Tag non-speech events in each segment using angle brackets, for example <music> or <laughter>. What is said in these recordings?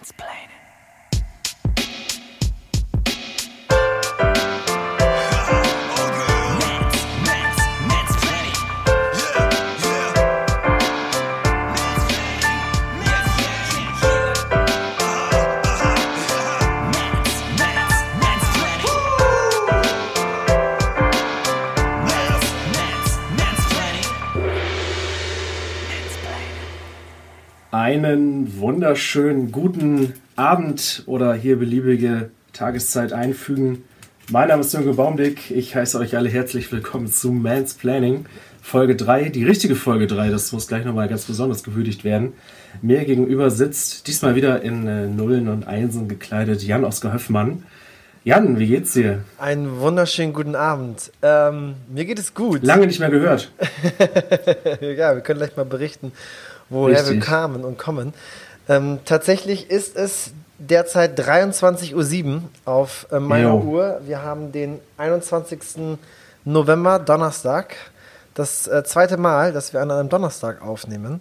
Einen wunderschönen guten Abend oder hier beliebige Tageszeit einfügen. Mein Name ist Jürgen Baumdick. Ich heiße euch alle herzlich willkommen zu Man's Planning. Folge 3, die richtige Folge 3, das muss gleich nochmal ganz besonders gewürdigt werden. Mir gegenüber sitzt diesmal wieder in äh, Nullen und Einsen gekleidet Jan-Oskar Höffmann. Jan, wie geht's dir? Einen wunderschönen guten Abend. Ähm, mir geht es gut. Lange nicht mehr gehört. <laughs> ja, wir können gleich mal berichten, woher Richtig. wir kamen und kommen. Ähm, tatsächlich ist es derzeit 23.07 Uhr auf äh, meiner jo. Uhr. Wir haben den 21. November, Donnerstag. Das äh, zweite Mal, dass wir an einem Donnerstag aufnehmen.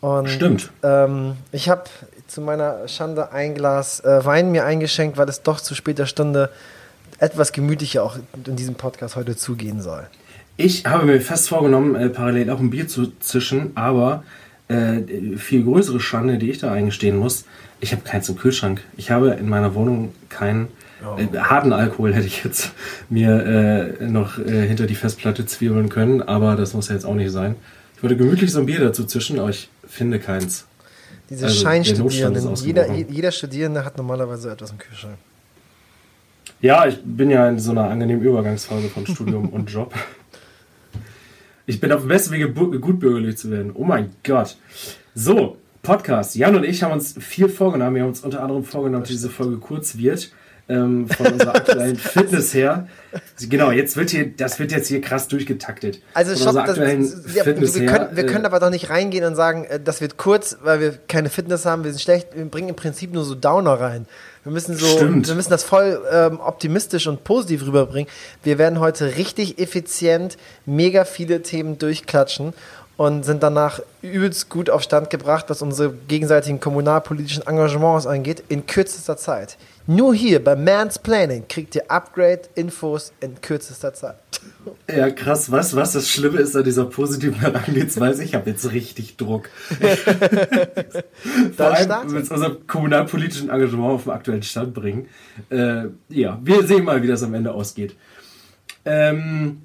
Und, Stimmt. Ähm, ich habe zu meiner Schande ein Glas äh, Wein mir eingeschenkt, weil es doch zu später Stunde etwas gemütlicher auch in diesem Podcast heute zugehen soll. Ich habe mir fest vorgenommen, äh, parallel auch ein Bier zu zischen, aber äh, viel größere Schande, die ich da eingestehen muss, ich habe keins im Kühlschrank. Ich habe in meiner Wohnung keinen oh. äh, harten Alkohol, hätte ich jetzt mir äh, noch äh, hinter die Festplatte zwiebeln können, aber das muss ja jetzt auch nicht sein. Ich wollte gemütlich so ein Bier dazu zischen, aber ich finde keins. Diese also, Scheinstudierenden, jeder, jeder Studierende hat normalerweise etwas im Kühlschrank. Ja, ich bin ja in so einer angenehmen Übergangsphase von Studium <laughs> und Job. Ich bin auf dem besten Wege, gut bürgerlich zu werden. Oh mein Gott. So, Podcast. Jan und ich haben uns viel vorgenommen. Wir haben uns unter anderem vorgenommen, dass diese Folge kurz wird. Ähm, von unserer aktuellen <laughs> Fitness her. Genau, jetzt wird hier, das wird jetzt hier krass durchgetaktet. Also stopp, das, ja, wir, können, wir können äh, aber doch nicht reingehen und sagen, äh, das wird kurz, weil wir keine Fitness haben, wir sind schlecht. Wir bringen im Prinzip nur so Downer rein. Wir müssen so, Stimmt. wir müssen das voll ähm, optimistisch und positiv rüberbringen. Wir werden heute richtig effizient mega viele Themen durchklatschen und sind danach übelst gut auf Stand gebracht, was unsere gegenseitigen kommunalpolitischen Engagements angeht, in kürzester Zeit. Nur hier bei Man's Planning kriegt ihr Upgrade-Infos in kürzester Zeit. Ja, krass. Was, was das Schlimme ist an dieser positiven Herangehensweise? Ich habe jetzt richtig Druck. <laughs> Vor allem mit unserem kommunalpolitischen Engagement auf den aktuellen Stand bringen. Äh, ja, wir sehen mal, wie das am Ende ausgeht. Ähm,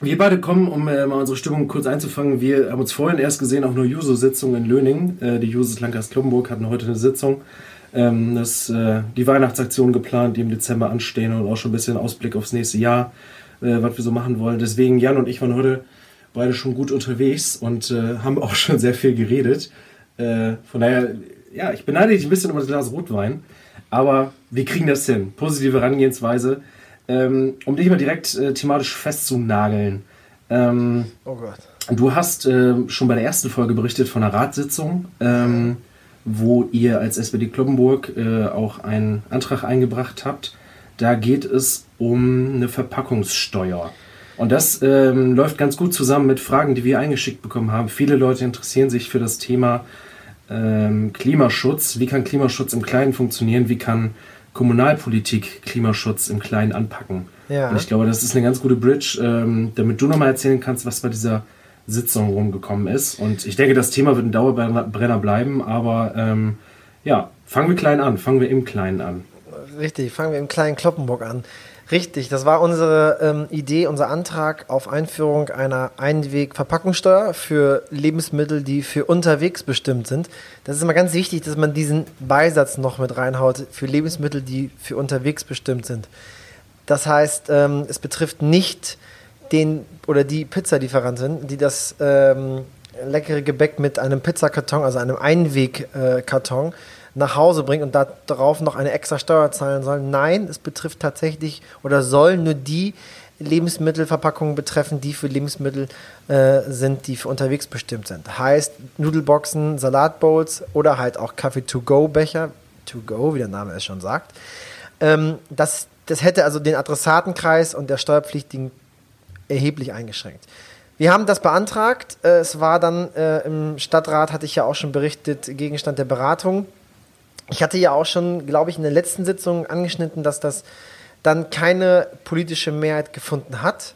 wir beide kommen, um äh, mal unsere Stimmung kurz einzufangen. Wir haben uns vorhin erst gesehen auf einer Juso-Sitzung in Löning. Äh, die Jusos Landkreis Kloppenburg hatten heute eine Sitzung. Ähm, das, äh, die Weihnachtsaktionen geplant, die im Dezember anstehen und auch schon ein bisschen Ausblick aufs nächste Jahr, äh, was wir so machen wollen. Deswegen, Jan und ich waren heute beide schon gut unterwegs und äh, haben auch <laughs> schon sehr viel geredet. Äh, von daher, ja, ich beneide dich ein bisschen um das Glas Rotwein, aber wir kriegen das hin. Positive Herangehensweise. Ähm, um dich mal direkt äh, thematisch festzunageln. Ähm, oh Gott. Du hast äh, schon bei der ersten Folge berichtet von einer Ratssitzung. Ähm, wo ihr als SPD Kloppenburg äh, auch einen Antrag eingebracht habt. Da geht es um eine Verpackungssteuer. Und das ähm, läuft ganz gut zusammen mit Fragen, die wir eingeschickt bekommen haben. Viele Leute interessieren sich für das Thema ähm, Klimaschutz. Wie kann Klimaschutz im Kleinen funktionieren? Wie kann Kommunalpolitik Klimaschutz im Kleinen anpacken? Ja. Und ich glaube, das ist eine ganz gute Bridge, ähm, damit du nochmal erzählen kannst, was bei dieser Sitzung rumgekommen ist. Und ich denke, das Thema wird ein Dauerbrenner bleiben, aber ähm, ja, fangen wir klein an, fangen wir im Kleinen an. Richtig, fangen wir im kleinen Kloppenburg an. Richtig, das war unsere ähm, Idee, unser Antrag auf Einführung einer Einweg-Verpackungssteuer für Lebensmittel, die für unterwegs bestimmt sind. Das ist immer ganz wichtig, dass man diesen Beisatz noch mit reinhaut für Lebensmittel, die für unterwegs bestimmt sind. Das heißt, ähm, es betrifft nicht den oder die Pizzalieferantin, die das ähm, leckere Gebäck mit einem Pizzakarton, also einem Einwegkarton, äh, nach Hause bringt und darauf noch eine extra Steuer zahlen soll. Nein, es betrifft tatsächlich oder soll nur die Lebensmittelverpackungen betreffen, die für Lebensmittel äh, sind, die für unterwegs bestimmt sind. Heißt Nudelboxen, Salatbowls oder halt auch Kaffee-to-go-Becher, to-go, wie der Name es schon sagt. Ähm, das, das hätte also den Adressatenkreis und der steuerpflichtigen erheblich eingeschränkt. Wir haben das beantragt. Äh, es war dann äh, im Stadtrat, hatte ich ja auch schon berichtet, Gegenstand der Beratung. Ich hatte ja auch schon, glaube ich, in der letzten Sitzung angeschnitten, dass das dann keine politische Mehrheit gefunden hat.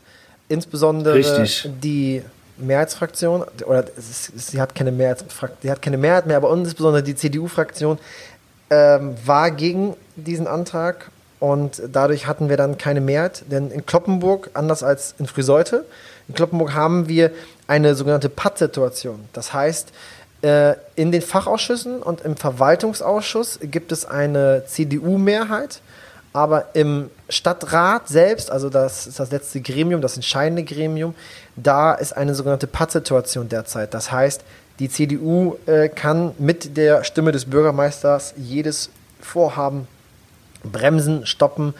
Insbesondere Richtig. die Mehrheitsfraktion, oder ist, sie, hat keine Mehrheit, sie hat keine Mehrheit mehr, aber insbesondere die CDU-Fraktion ähm, war gegen diesen Antrag und dadurch hatten wir dann keine Mehrheit. Denn in Kloppenburg, anders als in Friseute, in Kloppenburg haben wir eine sogenannte Pattsituation. Das heißt, in den Fachausschüssen und im Verwaltungsausschuss gibt es eine CDU-Mehrheit aber im Stadtrat selbst, also das ist das letzte Gremium, das entscheidende Gremium, da ist eine sogenannte Pattsituation derzeit. Das heißt, die CDU äh, kann mit der Stimme des Bürgermeisters jedes Vorhaben bremsen, stoppen,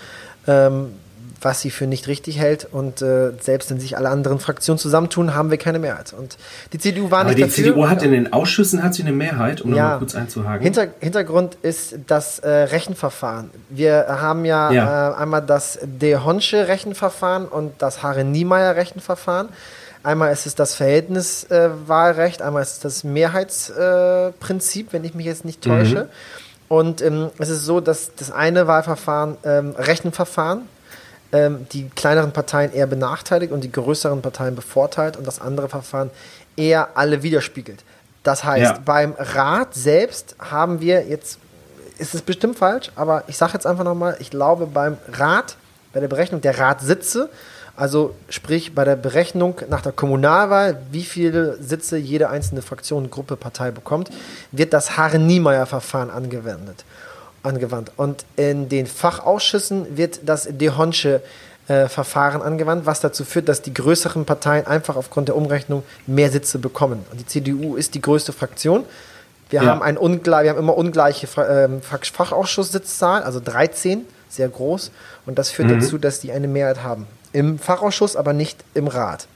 ähm, was sie für nicht richtig hält. Und äh, selbst wenn sich alle anderen Fraktionen zusammentun, haben wir keine Mehrheit. Und die CDU war Aber nicht die dafür. CDU hat in den Ausschüssen hat sie eine Mehrheit, um Ja. nochmal kurz einzuhaken. Hinter, Hintergrund ist das äh, Rechenverfahren. Wir haben ja, Ja. Äh, einmal das De Honsche Rechenverfahren und das Hare-Niemeyer Rechenverfahren. Einmal ist es das Verhältniswahlrecht, äh, einmal ist es das Mehrheitsprinzip, Prinzip, wenn ich mich jetzt nicht täusche. Und ähm, es ist so, dass das eine Wahlverfahren, ähm, Rechenverfahren, ähm, die kleineren Parteien eher benachteiligt und die größeren Parteien bevorteilt und das andere Verfahren eher alle widerspiegelt. Das heißt, Ja. beim Rat selbst haben wir jetzt, ist es bestimmt falsch, aber ich sage jetzt einfach nochmal, ich glaube beim Rat, bei der Berechnung der Ratssitze, also sprich bei der Berechnung nach der Kommunalwahl, wie viele Sitze jede einzelne Fraktion, Gruppe, Partei bekommt, wird das Hare-Niemeyer-Verfahren angewendet angewandt. Und in den Fachausschüssen wird das Dehonsche äh, Verfahren angewandt, was dazu führt, dass die größeren Parteien einfach aufgrund der Umrechnung mehr Sitze bekommen. Und die CDU ist die größte Fraktion. Wir, Ja. haben, ein ungleich, wir haben immer ungleiche Fach- Fachausschusssitzzahl, also 13, sehr groß. Und das führt dazu, dass die eine Mehrheit haben. Im Fachausschuss, aber nicht im Rat.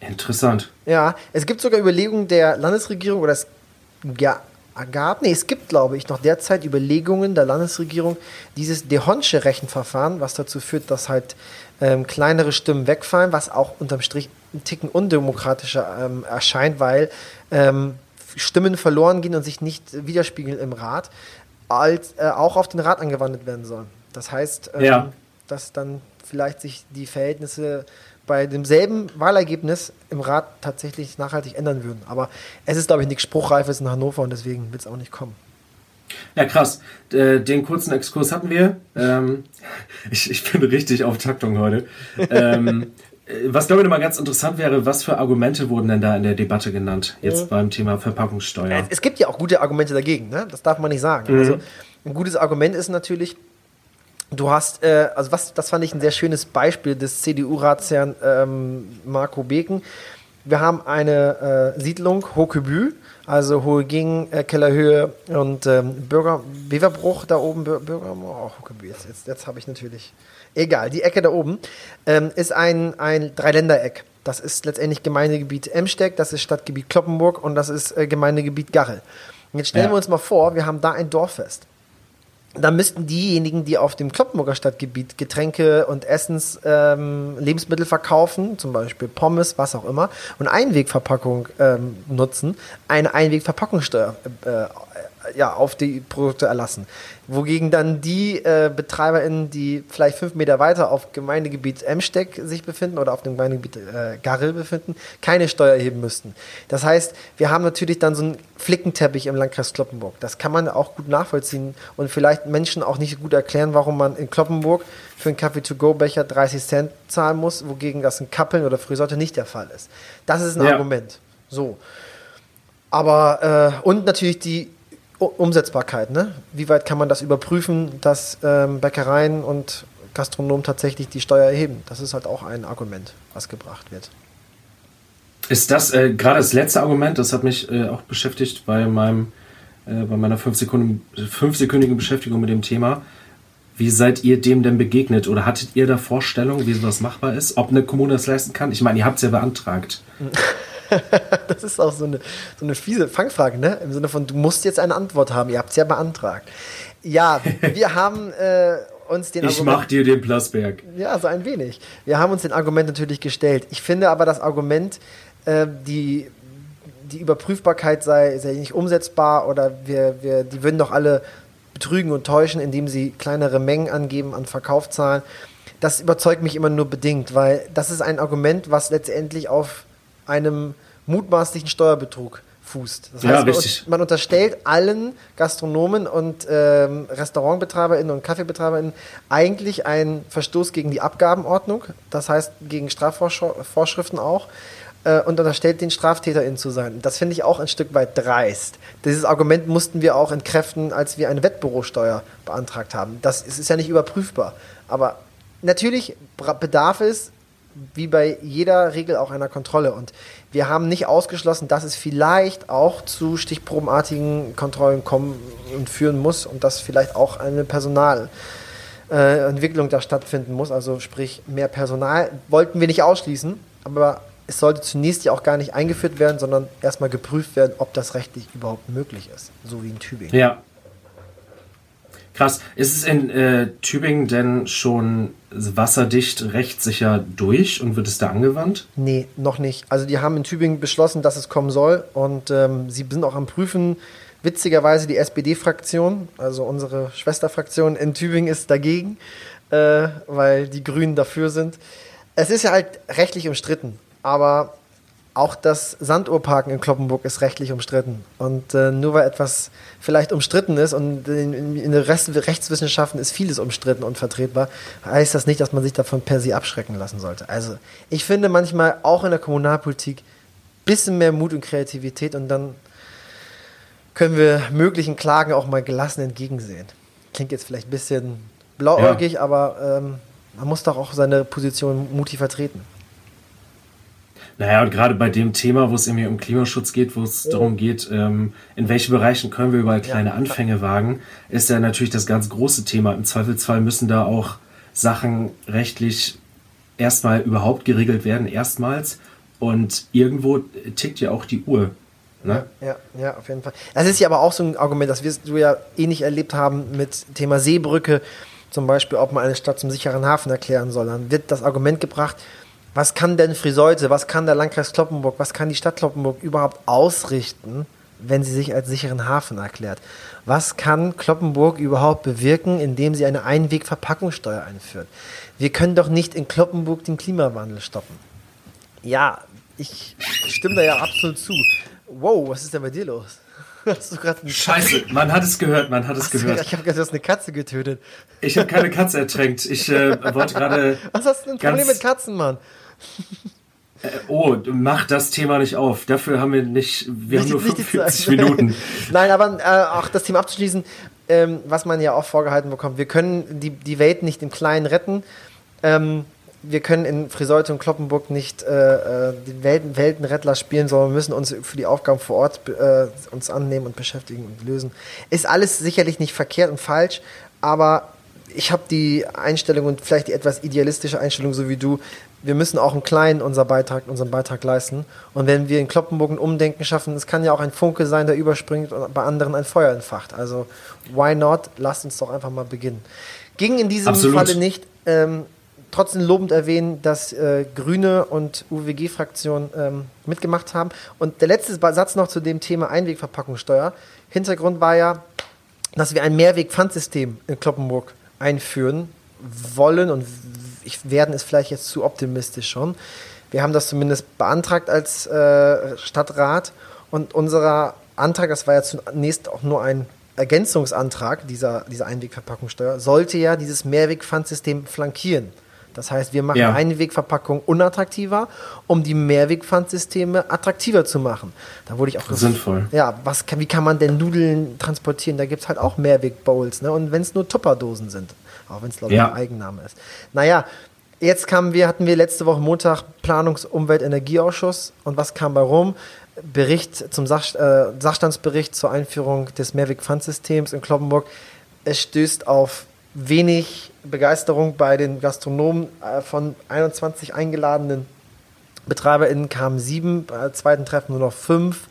Interessant. Ja, es gibt sogar Überlegungen der Landesregierung oder es ja, gab, nee, es gibt, glaube ich, noch derzeit Überlegungen der Landesregierung, dieses Dehonsche Rechenverfahren, was dazu führt, dass halt ähm, kleinere Stimmen wegfallen, was auch unterm Strich ein Ticken undemokratischer ähm, erscheint, weil ähm, Stimmen verloren gehen und sich nicht widerspiegeln im Rat, als äh, auch auf den Rat angewandt werden sollen. Das heißt, ähm, Ja. dass dann vielleicht sich die Verhältnisse bei demselben Wahlergebnis im Rat tatsächlich nachhaltig ändern würden. Aber es ist, glaube ich, nichts Spruchreifes in Hannover und deswegen wird es auch nicht kommen. Ja, krass. Den kurzen Exkurs hatten wir. Ähm, <laughs> ich, ich bin richtig auf Taktung heute. ähm, äh, was glaube ich nochmal ganz interessant wäre, was für Argumente wurden denn da in der Debatte genannt, jetzt beim Thema Verpackungssteuer? Es, gibt ja auch gute Argumente dagegen, ne? das darf man nicht sagen. Also ein gutes Argument ist natürlich, du hast, äh, also was, das fand ich ein sehr schönes Beispiel des CDU-Ratsherrn ähm, Marco Beken. Wir haben eine äh, Siedlung, Hohkebü, also Hoheging, äh, Kellerhöhe und ähm, Bürger, Beverbruch da oben, Bür Bürger, oh, Hohkebü, jetzt, jetzt, jetzt habe ich natürlich, egal, die Ecke da oben, ähm, ist ein, ein Dreiländereck. Das ist letztendlich Gemeindegebiet Emsteck, das ist Stadtgebiet Kloppenburg und das ist äh, Gemeindegebiet Garrel. Und jetzt stellen Ja. wir uns mal vor, wir haben da ein Dorffest. Da müssten diejenigen, die auf dem Kloppenburger Stadtgebiet Getränke und Essens, ähm, Lebensmittel verkaufen, zum Beispiel Pommes, was auch immer, und Einwegverpackung ähm, nutzen, eine Einwegverpackungssteuer äh, ja, auf die Produkte erlassen. Wogegen dann die äh, BetreiberInnen, die vielleicht fünf Meter weiter auf Gemeindegebiet Emsteck sich befinden oder auf dem Gemeindegebiet äh, Garrel befinden, keine Steuer erheben müssten. Das heißt, wir haben natürlich dann so einen Flickenteppich im Landkreis Kloppenburg. Das kann man auch gut nachvollziehen und vielleicht Menschen auch nicht gut erklären, warum man in Kloppenburg für einen Kaffee-to-go-Becher 30 Cent zahlen muss, wogegen das in Kappeln oder Frühsorte nicht der Fall ist. Das ist ein Ja. Argument. So. Aber, äh, und natürlich die Umsetzbarkeit, ne? Wie weit kann man das überprüfen, dass ähm, Bäckereien und Gastronomen tatsächlich die Steuer erheben? Das ist halt auch ein Argument, was gebracht wird. Ist das äh, gerade das letzte Argument, das hat mich äh, auch beschäftigt bei meinem äh, bei meiner fünf Sekunden, fünfsekündigen Beschäftigung mit dem Thema. Wie seid ihr dem denn begegnet oder hattet ihr da Vorstellungen, wie sowas machbar ist? Ob eine Kommune das leisten kann? Ich meine, ihr habt es ja beantragt. <laughs> <laughs> Das ist auch so eine, so eine fiese Fangfrage, ne? Im Sinne von, du musst jetzt eine Antwort haben, ihr habt es ja beantragt. Ja, wir haben äh, uns den Ich mach dir den Plasberg. Ja, so ein wenig. Wir haben uns den Argument natürlich gestellt. Ich finde aber das Argument, äh, die, die Überprüfbarkeit sei, sei nicht umsetzbar oder wir, wir, die würden doch alle betrügen und täuschen, indem sie kleinere Mengen angeben an Verkaufszahlen. Das überzeugt mich immer nur bedingt, weil das ist ein Argument, was letztendlich auf einem mutmaßlichen Steuerbetrug fußt. Das Ja, heißt, man, richtig. man unterstellt allen Gastronomen und ähm, RestaurantbetreiberInnen und KaffeebetreiberInnen eigentlich einen Verstoß gegen die Abgabenordnung, das heißt gegen Strafvorschriften auch, äh, und unterstellt den StraftäterInnen zu sein. Das finde ich auch ein Stück weit dreist. Dieses Argument mussten wir auch entkräften, als wir eine Wettbürosteuer beantragt haben. Das ist, ist ja nicht überprüfbar. Aber natürlich bedarf es wie bei jeder Regel auch einer Kontrolle. Und wir haben nicht ausgeschlossen, dass es vielleicht auch zu stichprobenartigen Kontrollen kommen und führen muss und dass vielleicht auch eine Personalentwicklung äh, da stattfinden muss. Also sprich mehr Personal wollten wir nicht ausschließen, aber es sollte zunächst ja auch gar nicht eingeführt werden, sondern erstmal geprüft werden, ob das rechtlich überhaupt möglich ist, so wie in Tübingen. Ja. Krass. Ist es in äh, Tübingen denn schon wasserdicht rechtssicher durch und wird es da angewandt? Nee, noch nicht. Also die haben in Tübingen beschlossen, dass es kommen soll und ähm, sie sind auch am Prüfen. Witzigerweise die SPD-Fraktion, also unsere Schwesterfraktion in Tübingen ist dagegen, äh, weil die Grünen dafür sind. Es ist ja halt rechtlich umstritten, aber auch das Sanduhrparken in Kloppenburg ist rechtlich umstritten. Und äh, nur weil etwas vielleicht umstritten ist und in, in, in den Rest, Rechtswissenschaften ist vieles umstritten und vertretbar, heißt das nicht, dass man sich davon per se abschrecken lassen sollte. Also ich finde manchmal auch in der Kommunalpolitik bisschen mehr Mut und Kreativität und dann können wir möglichen Klagen auch mal gelassen entgegensehen. Klingt jetzt vielleicht ein bisschen blauäugig, aber ähm, man muss doch auch seine Position mutig vertreten. Naja, und gerade bei dem Thema, wo es irgendwie um Klimaschutz geht, wo es darum geht, ähm, in welchen Bereichen können wir überall kleine Anfänge wagen, ist ja natürlich das ganz große Thema. Im Zweifelsfall müssen da auch Sachen rechtlich erstmal überhaupt geregelt werden, erstmals. Und irgendwo tickt ja auch die Uhr. Ne? Ja, ja, auf jeden Fall. Das ist ja aber auch so ein Argument, das wirst du ja ähnlich erlebt haben mit Thema Seebrücke, zum Beispiel, ob man eine Stadt zum sicheren Hafen erklären soll. Dann wird das Argument gebracht, was kann denn Friseute, was kann der Landkreis Kloppenburg, was kann die Stadt Kloppenburg überhaupt ausrichten, wenn sie sich als sicheren Hafen erklärt? Was kann Kloppenburg überhaupt bewirken, indem sie eine Einwegverpackungssteuer einführt? Wir können doch nicht in Kloppenburg den Klimawandel stoppen. Ja, ich stimme da ja absolut zu. Wow, was ist denn bei dir los? <laughs> Gerade Scheiße, man hat es gehört, man hat es gehört. Ich habe hast eine Katze getötet. Ich habe keine Katze ertränkt. Ich äh, wollte gerade. <laughs> Was hast du denn ein Problem mit Katzen, Mann? Äh, oh, mach das Thema nicht auf. Dafür haben wir nicht. Wir haben Nicht- nur nicht die 45 Zeit. Minuten. <laughs> Nein, aber äh, auch das Thema abzuschließen, ähm, was man ja auch vorgehalten bekommt. Wir können die, die Welt nicht im Kleinen retten. Ähm, wir können in Friseute und Kloppenburg nicht äh, äh, den Welten, Weltenrettler spielen, sondern wir müssen uns für die Aufgaben vor Ort äh, uns annehmen und beschäftigen und lösen. Ist alles sicherlich nicht verkehrt und falsch, aber ich habe die Einstellung und vielleicht die etwas idealistische Einstellung, so wie du. Wir müssen auch im Kleinen unser Beitrag, unseren Beitrag leisten. Und wenn wir in Kloppenburg ein Umdenken schaffen, es kann ja auch ein Funke sein, der überspringt und bei anderen ein Feuer entfacht. Also, why not? Lasst uns doch einfach mal beginnen. Ging in diesem Absolut. Falle nicht. Ähm, trotzdem lobend erwähnen, dass äh, Grüne und UWG-Fraktion ähm, mitgemacht haben. Und der letzte Satz noch zu dem Thema Einwegverpackungssteuer. Hintergrund war ja, dass wir ein Mehrweg-Pfandsystem in Kloppenburg einführen wollen und ich werden ist vielleicht jetzt zu optimistisch schon. Wir haben das zumindest beantragt als äh, Stadtrat und unser Antrag, das war ja zunächst auch nur ein Ergänzungsantrag dieser, dieser Einwegverpackungssteuer, sollte ja dieses Mehrwegpfandsystem flankieren. Das heißt, wir machen Ja. Einwegverpackung unattraktiver, um die Mehrwegpfandsysteme attraktiver zu machen. Da wurde ich auch Sinnvoll. ja, was wie kann man denn Nudeln transportieren? Da gibt es halt auch Mehrwegbowls, ne? Und wenn es nur Tupperdosen sind, auch wenn es glaube ich Ja. ein Eigenname ist. Naja, jetzt kamen wir, hatten wir letzte Woche Montag Planungs-, Umwelt-, Energieausschuss und was kam bei rum? Bericht zum Sach, äh, Sachstandsbericht zur Einführung des Mehrwegpfandsystems in Kloppenburg. Es stößt auf wenig Begeisterung bei den Gastronomen. Äh, von 21 eingeladenen BetreiberInnen kamen sieben, bei der zweiten Treffen nur noch fünf.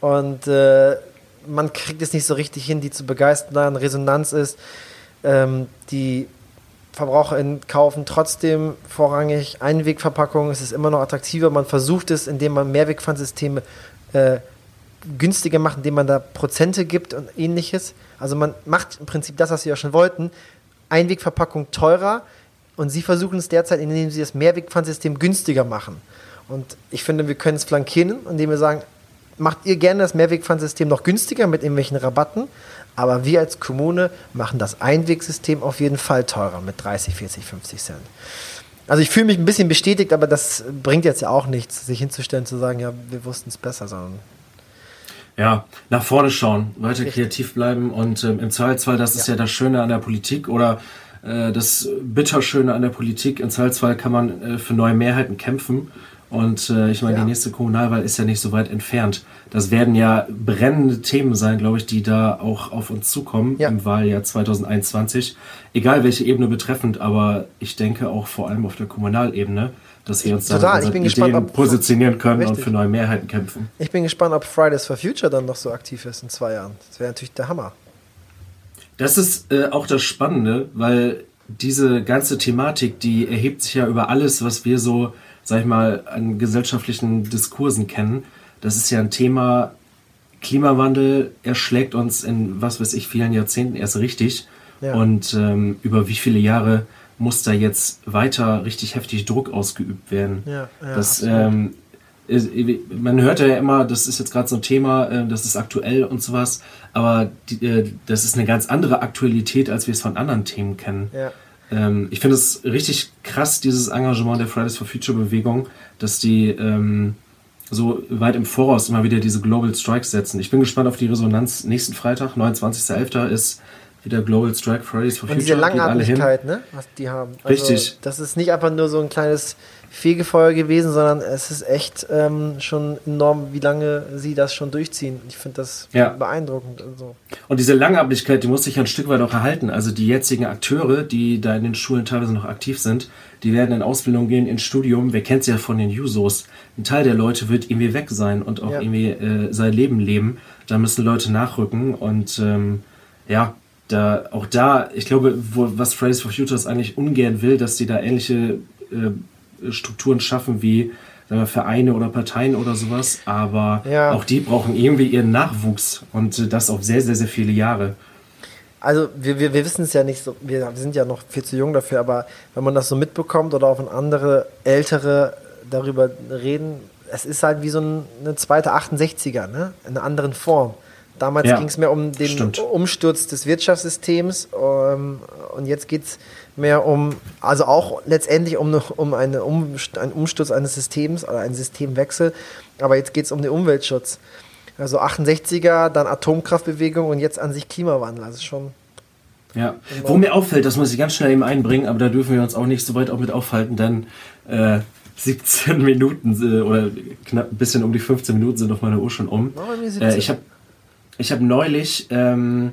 Und äh, man kriegt es nicht so richtig hin, die zu begeistern. Resonanz ist, ähm, die VerbraucherInnen kaufen trotzdem vorrangig Einwegverpackungen. Es ist immer noch attraktiver. Man versucht es, indem man Mehrwegpfandsysteme äh, günstiger machen, indem man da Prozente gibt und ähnliches. Also man macht im Prinzip das, was sie ja schon wollten, Einwegverpackung teurer und sie versuchen es derzeit, indem sie das Mehrwegpfandsystem günstiger machen. Und ich finde, wir können es flankieren, indem wir sagen, macht ihr gerne das Mehrwegpfandsystem noch günstiger mit irgendwelchen Rabatten, aber wir als Kommune machen das Einwegsystem auf jeden Fall teurer mit 30, 40, 50 Cent. Also ich fühle mich ein bisschen bestätigt, aber das bringt jetzt ja auch nichts, sich hinzustellen, zu sagen, ja, wir wussten es besser, sondern ja, nach vorne schauen, weiter Richtig. kreativ bleiben und ähm, im Zweifelsfall, das ist ja. ja das Schöne an der Politik oder äh, das Bitterschöne an der Politik, im Zweifelsfall kann man äh, für neue Mehrheiten kämpfen und äh, ich meine, ja. die nächste Kommunalwahl ist ja nicht so weit entfernt. Das werden ja brennende Themen sein, glaube ich, die da auch auf uns zukommen ja. im Wahljahr 2021. Egal welche Ebene betreffend, aber ich denke auch vor allem auf der Kommunalebene, dass wir uns da Total. Gespannt, ob, positionieren können richtig. und für neue Mehrheiten kämpfen. Ich bin gespannt, ob Fridays for Future dann noch so aktiv ist in zwei Jahren. Das wäre natürlich der Hammer. Das ist äh, auch das Spannende, weil diese ganze Thematik, die erhebt sich ja über alles, was wir so sag ich mal, an gesellschaftlichen Diskursen kennen. Das ist ja ein Thema, Klimawandel erschlägt uns in, was weiß ich, vielen Jahrzehnten erst richtig. Ja. Und ähm, über wie viele Jahre muss da jetzt weiter richtig heftig Druck ausgeübt werden? Ja, ja, das, ähm, man hört ja immer, das ist jetzt gerade so ein Thema, äh, das ist aktuell und sowas, aber die, äh, das ist eine ganz andere Aktualität, als wir es von anderen Themen kennen. Ähm, ich finde es richtig krass, dieses Engagement der Fridays for Future Bewegung, dass die ähm, so weit im Voraus immer wieder diese Global Strikes setzen. Ich bin gespannt auf die Resonanz. Nächsten Freitag, 29.11. ist wieder Global Strike Fridays for Future. Und diese Langatmigkeit, ne, was die haben. Also, Richtig. Das ist nicht einfach nur so ein kleines Fegefeuer gewesen, sondern es ist echt ähm, schon enorm, wie lange sie das schon durchziehen. Ich finde das ja. beeindruckend. Und, so. und diese Langatmigkeit, die muss sich ein Stück weit auch erhalten. Also die jetzigen Akteure, die da in den Schulen teilweise noch aktiv sind, die werden in Ausbildung gehen, ins Studium. Wer kennt es ja von den Jusos? Ein Teil der Leute wird irgendwie weg sein und auch ja. irgendwie äh, sein Leben leben. Da müssen Leute nachrücken und ähm, ja, da, auch da, ich glaube, wo, was Fridays for Futures eigentlich ungern will, dass sie da ähnliche äh, Strukturen schaffen wie wir, Vereine oder Parteien oder sowas. Aber ja. auch die brauchen irgendwie ihren Nachwuchs und äh, das auf sehr, sehr, sehr viele Jahre. Also wir, wir, wir wissen es ja nicht so, wir, wir sind ja noch viel zu jung dafür, aber wenn man das so mitbekommt oder auch wenn andere Ältere darüber reden, es ist halt wie so ein, eine zweite 68er, ne? in einer anderen Form. Damals ja, ging es mehr um den stimmt. Umsturz des Wirtschaftssystems um, und jetzt geht es mehr um, also auch letztendlich um, um eine um, einen Umsturz eines Systems oder einen Systemwechsel, aber jetzt geht es um den Umweltschutz. Also 68er, dann Atomkraftbewegung und jetzt an sich Klimawandel. Also schon. Ja, wo mir auffällt, das muss ich ganz schnell eben einbringen, aber da dürfen wir uns auch nicht so weit auch mit aufhalten, denn äh, 17 Minuten äh, oder knapp ein bisschen um die 15 Minuten sind auf meiner Uhr schon um. Äh, ich habe ich habe neulich, ähm,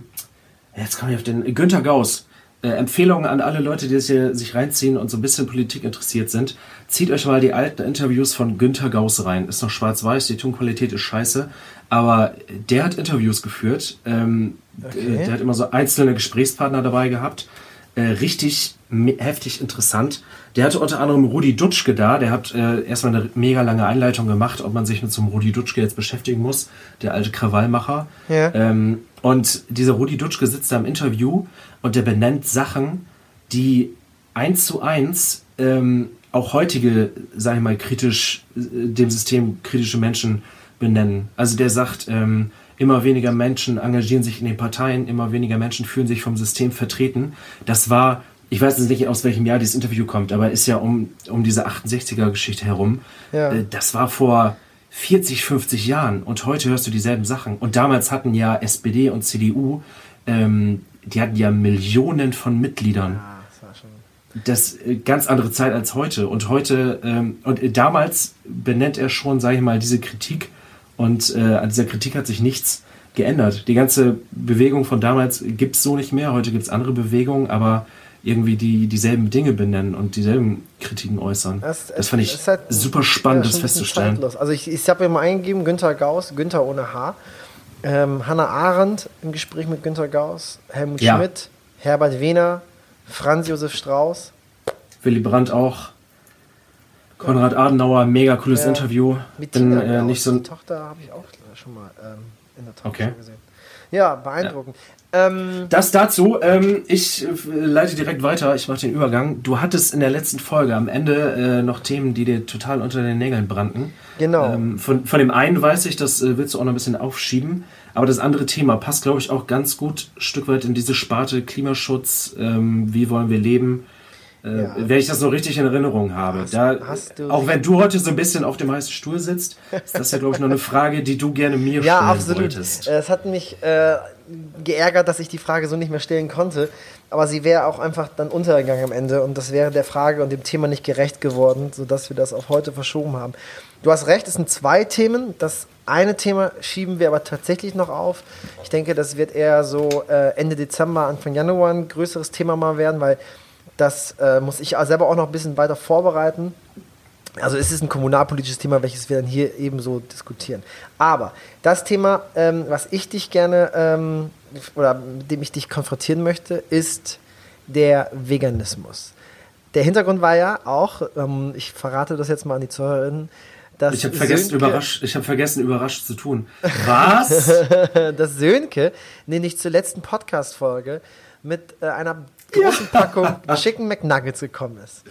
jetzt komme ich auf den, Günther Gauss, äh, Empfehlungen an alle Leute, die sich, sich reinziehen und so ein bisschen Politik interessiert sind. Zieht euch mal die alten Interviews von Günther Gauss rein. Ist noch schwarz-weiß, die Tonqualität ist scheiße, aber der hat Interviews geführt. Ähm, okay. Der hat immer so einzelne Gesprächspartner dabei gehabt. Äh, richtig heftig interessant. Der hatte unter anderem Rudi Dutschke da. Der hat äh, erstmal eine mega lange Einleitung gemacht, ob man sich mit so einem Rudi Dutschke jetzt beschäftigen muss, der alte Krawallmacher. Ja. Ähm, und dieser Rudi Dutschke sitzt da im Interview und der benennt Sachen, die eins zu eins ähm, auch heutige, sag ich mal, kritisch, äh, dem System kritische Menschen benennen. Also der sagt, ähm, immer weniger Menschen engagieren sich in den Parteien, immer weniger Menschen fühlen sich vom System vertreten. Das war ich weiß jetzt nicht, aus welchem Jahr dieses Interview kommt, aber ist ja um, um diese 68er-Geschichte herum. Ja. Äh, das war vor 40, 50 Jahren und heute hörst du dieselben Sachen. Und damals hatten ja SPD und CDU, ähm, die hatten ja Millionen von Mitgliedern. Ja, das war schon. Das äh, ganz andere Zeit als heute. Und heute, ähm, und damals benennt er schon, sage ich mal, diese Kritik. Und äh, an dieser Kritik hat sich nichts geändert. Die ganze Bewegung von damals gibt es so nicht mehr. Heute gibt es andere Bewegungen, aber irgendwie die dieselben Dinge benennen und dieselben Kritiken äußern. Es, das fand ich halt, super spannend, ja, das festzustellen. Also ich, ich habe immer eingegeben, Günther Gauss, Günther ohne H, ähm, Hannah Arendt im Gespräch mit Günther Gauss, Helmut ja. Schmidt, Herbert Wehner, Franz Josef Strauß. Willy Brandt auch. Konrad Adenauer, mega cooles Ja. Interview. Mit Bin Tina, äh, nicht so ein. Tochter habe ich auch schon mal ähm, in der Talkshow Okay. gesehen. Ja, beeindruckend. Ähm, Das dazu, ähm, ich äh, leite direkt weiter, ich mache den Übergang. Du hattest in der letzten Folge am Ende äh, noch Themen, die dir total unter den Nägeln brannten. genau. Ähm, von, von dem einen weiß ich, das äh, willst du auch noch ein bisschen aufschieben. Aber das andere Thema passt, glaube ich, auch ganz gut ein Stück weit in diese Sparte Klimaschutz. Ähm, wie wollen wir leben? Äh, Ja. Wenn ich das noch richtig in Erinnerung habe. Hast- da, hast du- auch wenn du heute so ein bisschen auf dem heißen Stuhl sitzt, ist das ja, glaube ich, noch eine Frage, die du gerne mir ja, stellen absolut. wolltest. Äh, Es hat mich äh, geärgert, dass ich die Frage so nicht mehr stellen konnte. Aber sie wäre auch einfach dann untergegangen am Ende und das wäre der Frage und dem Thema nicht gerecht geworden, sodass wir das auf heute verschoben haben. Du hast recht, es sind zwei Themen. Das eine Thema schieben wir aber tatsächlich noch auf. Ich denke, das wird eher so äh, Ende Dezember, Anfang Januar ein größeres Thema mal werden, weil das äh, muss ich selber auch noch ein bisschen weiter vorbereiten. Also es ist ein kommunalpolitisches Thema, welches wir dann hier ebenso diskutieren. Aber das Thema, ähm, was ich dich gerne ähm, oder mit dem ich dich konfrontieren möchte, ist der Veganismus. Der Hintergrund war ja auch, ähm, ich verrate das jetzt mal an die Zuhörerinnen, dass Ich habe vergessen, überrascht, ich vergessen, überrascht zu tun. Was? <laughs> dass Sönke, nee, nicht zur letzten Podcast-Folge, mit äh, einer großen Packung <laughs> Chicken McNuggets gekommen ist.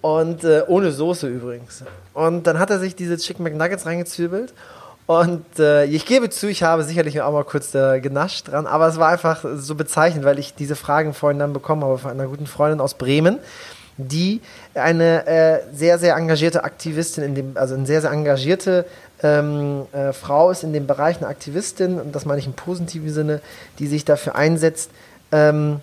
Und äh, ohne Soße übrigens. Und dann hat er sich diese Chicken McNuggets reingezwiebelt. Und äh, ich gebe zu, ich habe sicherlich auch mal kurz äh, genascht dran, aber es war einfach so bezeichnend, weil ich diese Fragen vorhin dann bekommen habe von einer guten Freundin aus Bremen, die eine äh, sehr, sehr engagierte Aktivistin, in dem, also eine sehr, sehr engagierte ähm, äh, Frau ist in dem Bereich, eine Aktivistin, und das meine ich im positiven Sinne, die sich dafür einsetzt, ähm,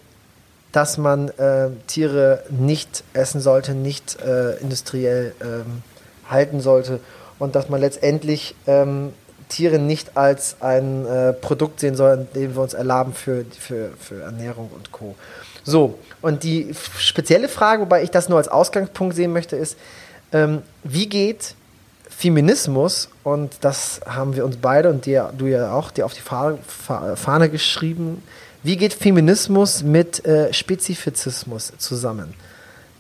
dass man äh, Tiere nicht essen sollte, nicht äh, industriell ähm, halten sollte und dass man letztendlich ähm, Tiere nicht als ein äh, Produkt sehen soll, in dem wir uns erlaben für, für, für Ernährung und Co. So, und die spezielle Frage, wobei ich das nur als Ausgangspunkt sehen möchte, ist, ähm, wie geht Feminismus, und das haben wir uns beide und dir, du ja auch, dir auf die Fahne, Fa- Fahne geschrieben, wie geht Feminismus mit äh, Spezifizismus zusammen?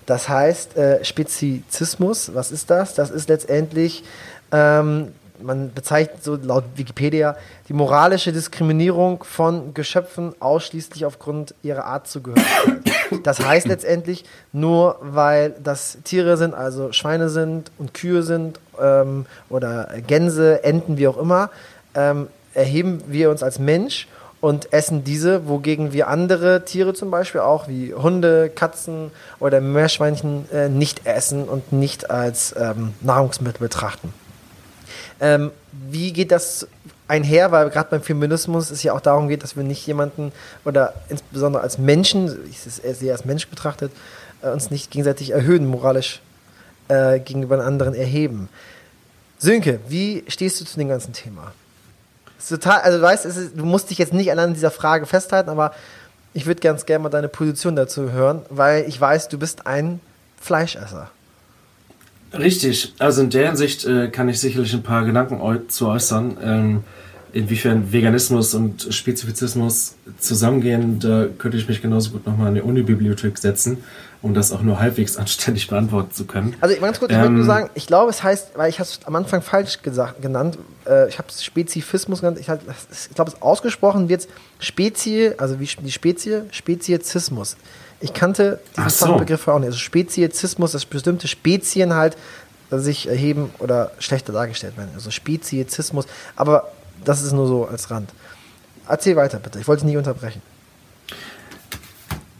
Das heißt, äh, Spezizismus, was ist das? Das ist letztendlich, ähm, man bezeichnet so laut Wikipedia, die moralische Diskriminierung von Geschöpfen ausschließlich aufgrund ihrer Art zu gehören. Das heißt letztendlich, nur weil das Tiere sind, also Schweine sind und Kühe sind ähm, oder Gänse, Enten, wie auch immer, ähm, erheben wir uns als Mensch und essen diese, wogegen wir andere Tiere zum Beispiel auch wie Hunde, Katzen oder Meerschweinchen äh, nicht essen und nicht als ähm, Nahrungsmittel betrachten. Ähm, wie geht das einher? Weil gerade beim Feminismus es ja auch darum geht, dass wir nicht jemanden oder insbesondere als Menschen, ich sehe als Mensch betrachtet, äh, uns nicht gegenseitig erhöhen, moralisch äh, gegenüber anderen erheben. Sönke, wie stehst du zu dem ganzen Thema? Ist total, also du weißt, ist, du musst dich jetzt nicht allein an dieser Frage festhalten, aber ich würde ganz gerne mal deine Position dazu hören, weil ich weiß, du bist ein Fleischesser. Richtig, also in der Hinsicht äh, kann ich sicherlich ein paar Gedanken äu zu äußern, ähm, inwiefern Veganismus und Spezifizismus zusammengehen. Da könnte ich mich genauso gut nochmal in die Unibibliothek setzen, um das auch nur halbwegs anständig beantworten zu können. Also ganz kurz, ich Ähm, wollte nur sagen, ich glaube, es heißt, weil ich habe es am Anfang falsch gesagt, genannt, äh, ich habe es Spezifismus genannt, ich, halt, ich glaube, es ausgesprochen wird Spezie, also wie die Spezie, Speziesismus. Ich kannte diesen so. Fachbegriff auch nicht. Also Speziesismus, dass bestimmte Spezien halt sich erheben oder schlechter dargestellt werden. Also Speziesismus. Aber das ist nur so als Rand. Erzähl weiter, bitte. Ich wollte dich nicht unterbrechen.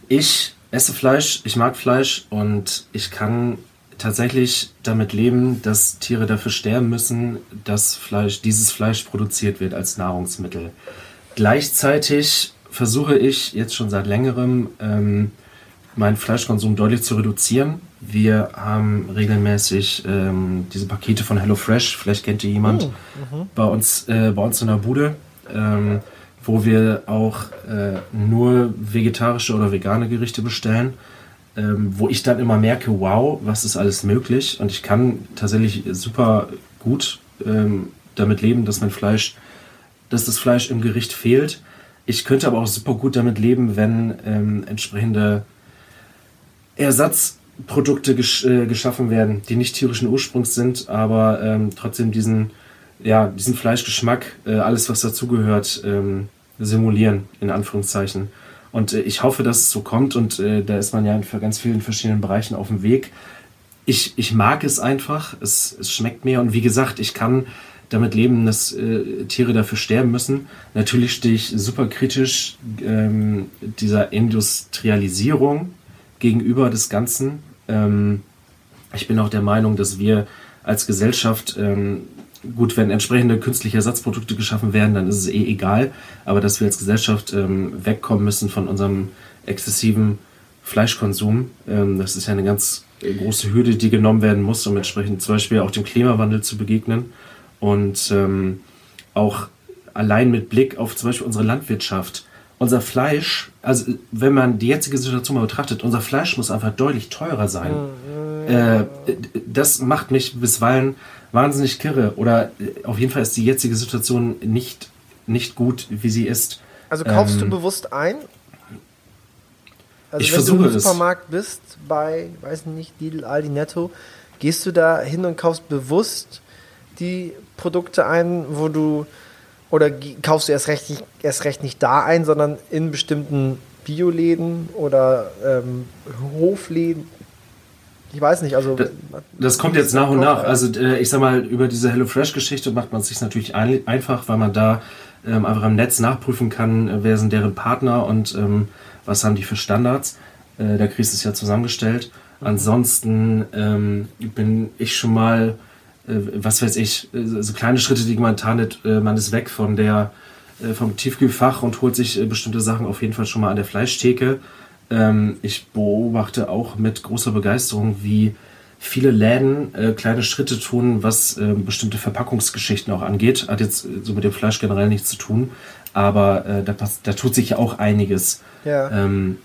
Ich esse Fleisch, ich mag Fleisch und ich kann tatsächlich damit leben, dass Tiere dafür sterben müssen, dass Fleisch, dieses Fleisch produziert wird als Nahrungsmittel. Gleichzeitig versuche ich jetzt schon seit längerem ähm, meinen Fleischkonsum deutlich zu reduzieren. Wir haben regelmäßig ähm, diese Pakete von HelloFresh, vielleicht kennt ihr jemand, bei, uns, äh, bei uns in der Bude, ähm, wo wir auch äh, nur vegetarische oder vegane Gerichte bestellen, ähm, wo ich dann immer merke, wow, was ist alles möglich und ich kann tatsächlich super gut ähm, damit leben, dass mein Fleisch, dass das Fleisch im Gericht fehlt. Ich könnte aber auch super gut damit leben, wenn ähm, entsprechende Produkte gesch äh, geschaffen werden, die nicht tierischen Ursprungs sind, aber ähm, trotzdem diesen, ja, diesen Fleischgeschmack, äh, alles was dazugehört, ähm, simulieren, in Anführungszeichen. Und äh, ich hoffe, dass es so kommt und äh, da ist man ja in ganz vielen verschiedenen Bereichen auf dem Weg. Ich, ich mag es einfach, es, es schmeckt mir und wie gesagt, ich kann damit leben, dass äh, Tiere dafür sterben müssen. Natürlich stehe ich super kritisch ähm, dieser Industrialisierung gegenüber des Ganzen. Ähm, ich bin auch der Meinung, dass wir als Gesellschaft ähm, gut, wenn entsprechende künstliche Ersatzprodukte geschaffen werden, dann ist es eh egal. Aber dass wir als Gesellschaft ähm, wegkommen müssen von unserem exzessiven Fleischkonsum, ähm, das ist ja eine ganz große Hürde, die genommen werden muss, um entsprechend zum Beispiel auch dem Klimawandel zu begegnen. Und ähm, auch allein mit Blick auf zum Beispiel unsere Landwirtschaft. Unser Fleisch, also wenn man die jetzige Situation mal betrachtet, unser Fleisch muss einfach deutlich teurer sein. Äh, das macht mich bisweilen wahnsinnig kirre. Oder äh, auf jeden Fall ist die jetzige Situation nicht, nicht gut, wie sie ist. Also kaufst ähm, du bewusst ein? Also ich wenn versuche du im Supermarkt es. bist, bei, weiß nicht, Lidl, Aldi, Netto, gehst du da hin und kaufst bewusst die Produkte ein, wo du oder kaufst du erst recht nicht, erst recht nicht da ein, sondern in bestimmten Bioläden oder ähm, Hofläden, ich weiß nicht, also. Das, das kommt jetzt nach und nach. Also, äh, ich sag mal, über diese HelloFresh-Geschichte macht man es sich natürlich ein, einfach, weil man da ähm, einfach im Netz nachprüfen kann, äh, wer sind deren Partner und ähm, was haben die für Standards. Äh, da kriegst du es ja zusammengestellt. Ansonsten ähm, bin ich schon mal, äh, was weiß ich, äh, so kleine Schritte, die man tarnet, äh, man ist weg von der, vom Tiefkühlfach und holt sich bestimmte Sachen auf jeden Fall schon mal an der Fleischtheke ähm, ich beobachte auch mit großer Begeisterung, wie viele Läden äh, kleine Schritte tun, was äh, bestimmte Verpackungsgeschichten auch angeht. Hat jetzt äh, so mit dem Fleisch generell nichts zu tun, aber äh, da, da, tut sich ja auch einiges. Ja. Ähm,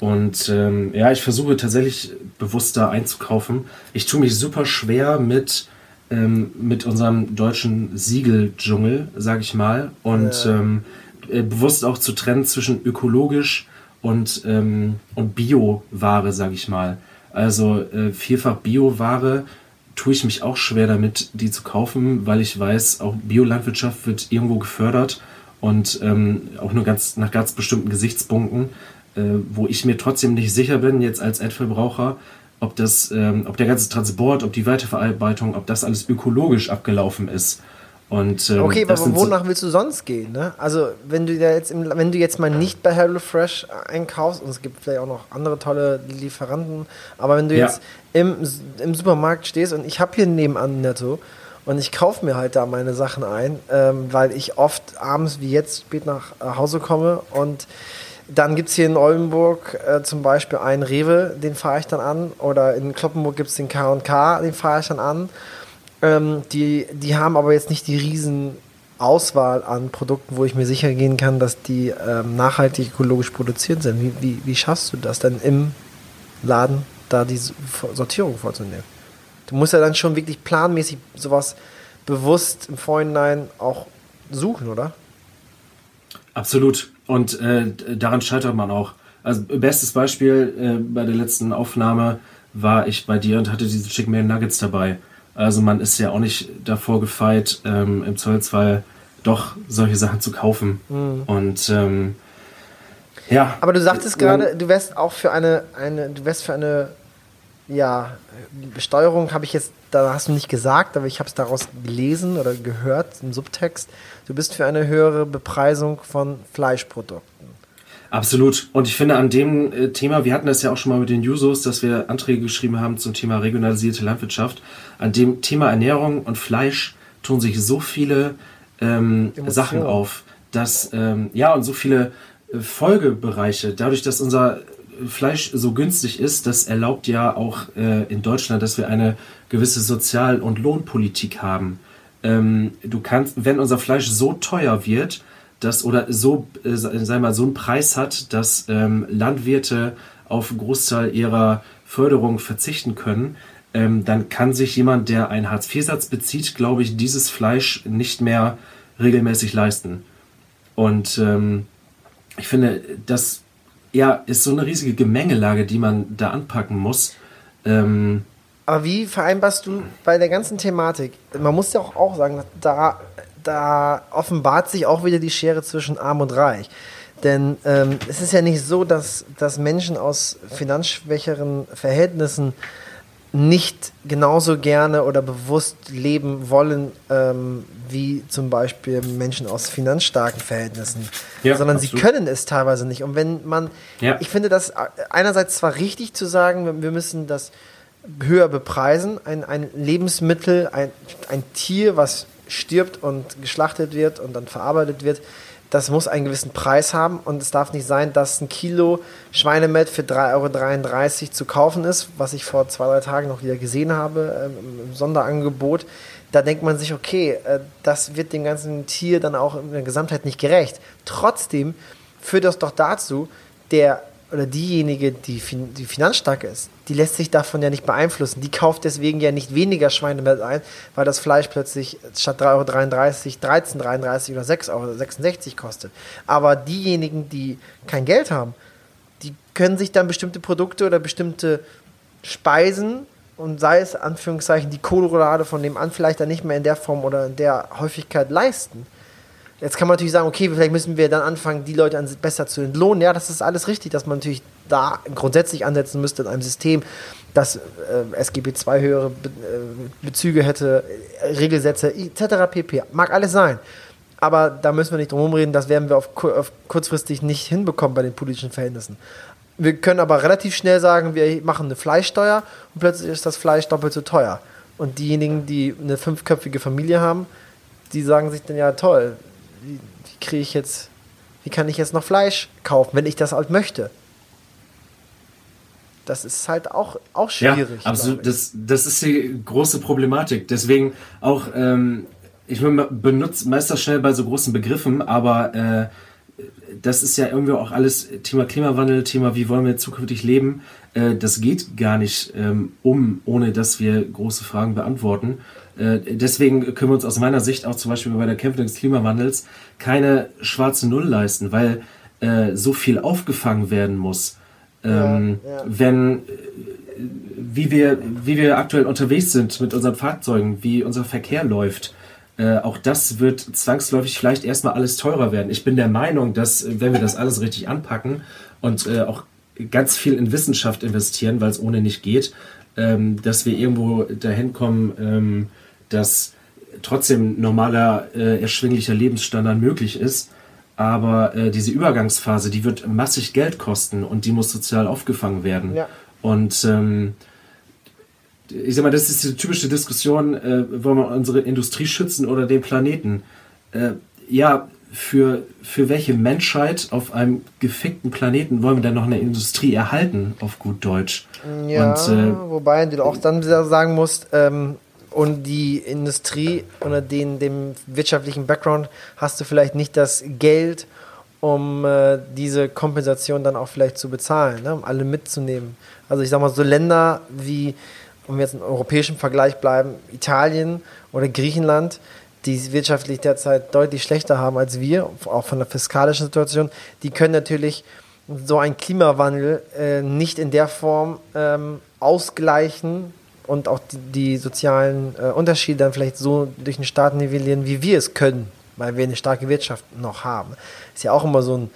und ähm, ja, ich versuche tatsächlich bewusster einzukaufen. Ich tue mich super schwer mit, ähm, mit unserem deutschen Siegeldschungel, sag ich mal. Und ja. ähm, äh, bewusst auch zu trennen zwischen ökologisch und, ähm, und Bio-Ware, sage ich mal. Also äh, vielfach Bio-Ware tue ich mich auch schwer damit, die zu kaufen, weil ich weiß, auch Biolandwirtschaft wird irgendwo gefördert und ähm, auch nur ganz nach ganz bestimmten Gesichtspunkten, äh, wo ich mir trotzdem nicht sicher bin, jetzt als Endverbraucher, ob das, ähm, ob der ganze Transport, ob die Weiterverarbeitung, ob das alles ökologisch abgelaufen ist. Und, ähm, okay, aber wonach so willst du sonst gehen? Ne? Also wenn du jetzt im, wenn du jetzt mal nicht bei HelloFresh einkaufst und es gibt vielleicht auch noch andere tolle Lieferanten, aber wenn du ja. jetzt im, im Supermarkt stehst und ich habe hier nebenan Netto und ich kaufe mir halt da meine Sachen ein, ähm, weil ich oft abends wie jetzt spät nach äh, Hause komme und dann gibt es hier in Oldenburg äh, zum Beispiel einen Rewe, den fahre ich dann an oder in Kloppenburg gibt es den K&K, den fahre ich dann an ähm, die, die haben aber jetzt nicht die riesen Auswahl an Produkten, wo ich mir sicher gehen kann, dass die ähm, nachhaltig ökologisch produziert sind. Wie, wie, wie schaffst du das denn im Laden, da die Sortierung vorzunehmen? Du musst ja dann schon wirklich planmäßig sowas bewusst im Vorhinein auch suchen, oder? Absolut. Und äh, daran scheitert man auch. Also bestes Beispiel äh, bei der letzten Aufnahme war ich bei dir und hatte diese Chicken Nuggets dabei. Also man ist ja auch nicht davor gefeit, ähm, im Zollzwall doch solche Sachen zu kaufen. Mhm. Und ähm, ja. Aber du sagtest gerade, du wärst auch für eine, eine, du wärst für eine, ja, Besteuerung habe ich jetzt, da hast du nicht gesagt, aber ich habe es daraus gelesen oder gehört im Subtext. Du bist für eine höhere Bepreisung von Fleischprodukten. Absolut. Und ich finde an dem äh, Thema, wir hatten das ja auch schon mal mit den Jusos, dass wir Anträge geschrieben haben zum Thema regionalisierte Landwirtschaft. An dem Thema Ernährung und Fleisch tun sich so viele ähm, Sachen auf, dass, ähm, ja, und so viele äh, Folgebereiche, dadurch, dass unser Fleisch so günstig ist, das erlaubt ja auch äh, in Deutschland, dass wir eine gewisse Sozial- und Lohnpolitik haben. Ähm, du kannst, wenn unser Fleisch so teuer wird, dass oder so, äh, sei mal, so einen Preis hat, dass ähm, Landwirte auf einen Großteil ihrer Förderung verzichten können, ähm, dann kann sich jemand, der einen Hartz-IV-Satz bezieht, glaube ich, dieses Fleisch nicht mehr regelmäßig leisten. Und ähm, ich finde, das ja, ist so eine riesige Gemengelage, die man da anpacken muss. Ähm, Aber wie vereinbarst du bei der ganzen Thematik? Man muss ja auch, auch sagen, da, da offenbart sich auch wieder die Schere zwischen Arm und Reich. Denn ähm, es ist ja nicht so, dass, dass Menschen aus finanzschwächeren Verhältnissen nicht genauso gerne oder bewusst leben wollen, ähm, wie zum Beispiel Menschen aus finanzstarken Verhältnissen. Ja, Sondern sie absolut. können es teilweise nicht. Und wenn man, Ja. ich finde das einerseits zwar richtig zu sagen, wir müssen das höher bepreisen, ein, ein Lebensmittel, ein, ein Tier, was stirbt und geschlachtet wird und dann verarbeitet wird, das muss einen gewissen Preis haben und es darf nicht sein, dass ein Kilo Schweinemett für 3,33 Euro zu kaufen ist, was ich vor zwei, drei Tagen noch wieder gesehen habe ähm, im Sonderangebot. Da denkt man sich, okay, äh, das wird dem ganzen Tier dann auch in der Gesamtheit nicht gerecht. Trotzdem führt das doch dazu, der oder diejenige, die, fin die finanzstark ist, die lässt sich davon ja nicht beeinflussen. Die kauft deswegen ja nicht weniger Schweinemett ein, weil das Fleisch plötzlich statt 3,33 Euro 13,33 oder 6,66 Euro kostet. Aber diejenigen, die kein Geld haben, die können sich dann bestimmte Produkte oder bestimmte Speisen und sei es Anführungszeichen die Kohlroulade von dem an vielleicht dann nicht mehr in der Form oder in der Häufigkeit leisten. Jetzt kann man natürlich sagen, okay, vielleicht müssen wir dann anfangen, die Leute besser zu entlohnen. Ja, das ist alles richtig, dass man natürlich da grundsätzlich ansetzen müsste in einem System, das äh, SGB II höhere Be äh, Bezüge hätte, äh, Regelsätze etc. pp. Mag alles sein. Aber da müssen wir nicht drum reden, das werden wir auf, auf kurzfristig nicht hinbekommen bei den politischen Verhältnissen. Wir können aber relativ schnell sagen, wir machen eine Fleischsteuer und plötzlich ist das Fleisch doppelt so teuer. Und diejenigen, die eine fünfköpfige Familie haben, die sagen sich dann ja toll, wie, wie kriege ich jetzt, wie kann ich jetzt noch Fleisch kaufen, wenn ich das halt möchte? Das ist halt auch, auch schwierig. Ja, absolut. Das, das ist die große Problematik. Deswegen auch, ähm, ich benutze meist das schnell bei so großen Begriffen, aber äh, das ist ja irgendwie auch alles Thema Klimawandel, Thema, wie wollen wir zukünftig leben. Äh, das geht gar nicht ähm, um, ohne dass wir große Fragen beantworten. Äh, deswegen können wir uns aus meiner Sicht auch zum Beispiel bei der Kämpfe des Klimawandels keine schwarze Null leisten, weil äh, so viel aufgefangen werden muss. Ähm, Ja. Wenn wie wir, wie wir aktuell unterwegs sind mit unseren Fahrzeugen, wie unser Verkehr läuft, äh, auch das wird zwangsläufig vielleicht erstmal alles teurer werden. Ich bin der Meinung, dass äh, wenn wir das alles richtig anpacken und äh, auch ganz viel in Wissenschaft investieren, weil es ohne nicht geht, ähm, dass wir irgendwo dahin kommen, ähm, dass trotzdem normaler, äh, erschwinglicher Lebensstandard möglich ist. Aber äh, diese Übergangsphase, die wird massig Geld kosten und die muss sozial aufgefangen werden. Ja. Und ähm, ich sag mal, das ist die typische Diskussion, äh, wollen wir unsere Industrie schützen oder den Planeten? Äh, ja, für, für welche Menschheit auf einem gefickten Planeten wollen wir denn noch eine Industrie erhalten, auf gut Deutsch? Ja, Und, äh, wobei du auch dann wieder sagen musst, ähm, und die Industrie oder den, dem wirtschaftlichen Background hast du vielleicht nicht das Geld, um äh, diese Kompensation dann auch vielleicht zu bezahlen, ne? um alle mitzunehmen. Also ich sag mal, so Länder wie, um jetzt im europäischen Vergleich bleiben, Italien oder Griechenland, die wirtschaftlich derzeit deutlich schlechter haben als wir, auch von der fiskalischen Situation, die können natürlich so einen Klimawandel äh, nicht in der Form ähm, ausgleichen und auch die, die sozialen äh, Unterschiede dann vielleicht so durch den Staat nivellieren, wie wir es können, weil wir eine starke Wirtschaft noch haben. Ist ja auch immer so ein,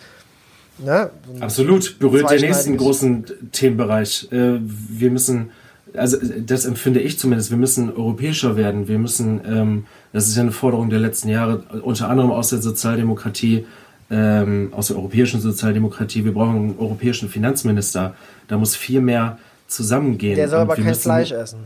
ne, so ein Absolut, berührt den nächsten großen Themenbereich. Äh, Wir müssen, also das empfinde ich zumindest, wir müssen europäischer werden. Wir müssen, ähm, das ist ja eine Forderung der letzten Jahre, unter anderem aus der Sozialdemokratie, ähm, aus der europäischen Sozialdemokratie. Wir brauchen einen europäischen Finanzminister. Da muss viel mehr zusammengehen. Der soll aber kein müssen- Fleisch essen.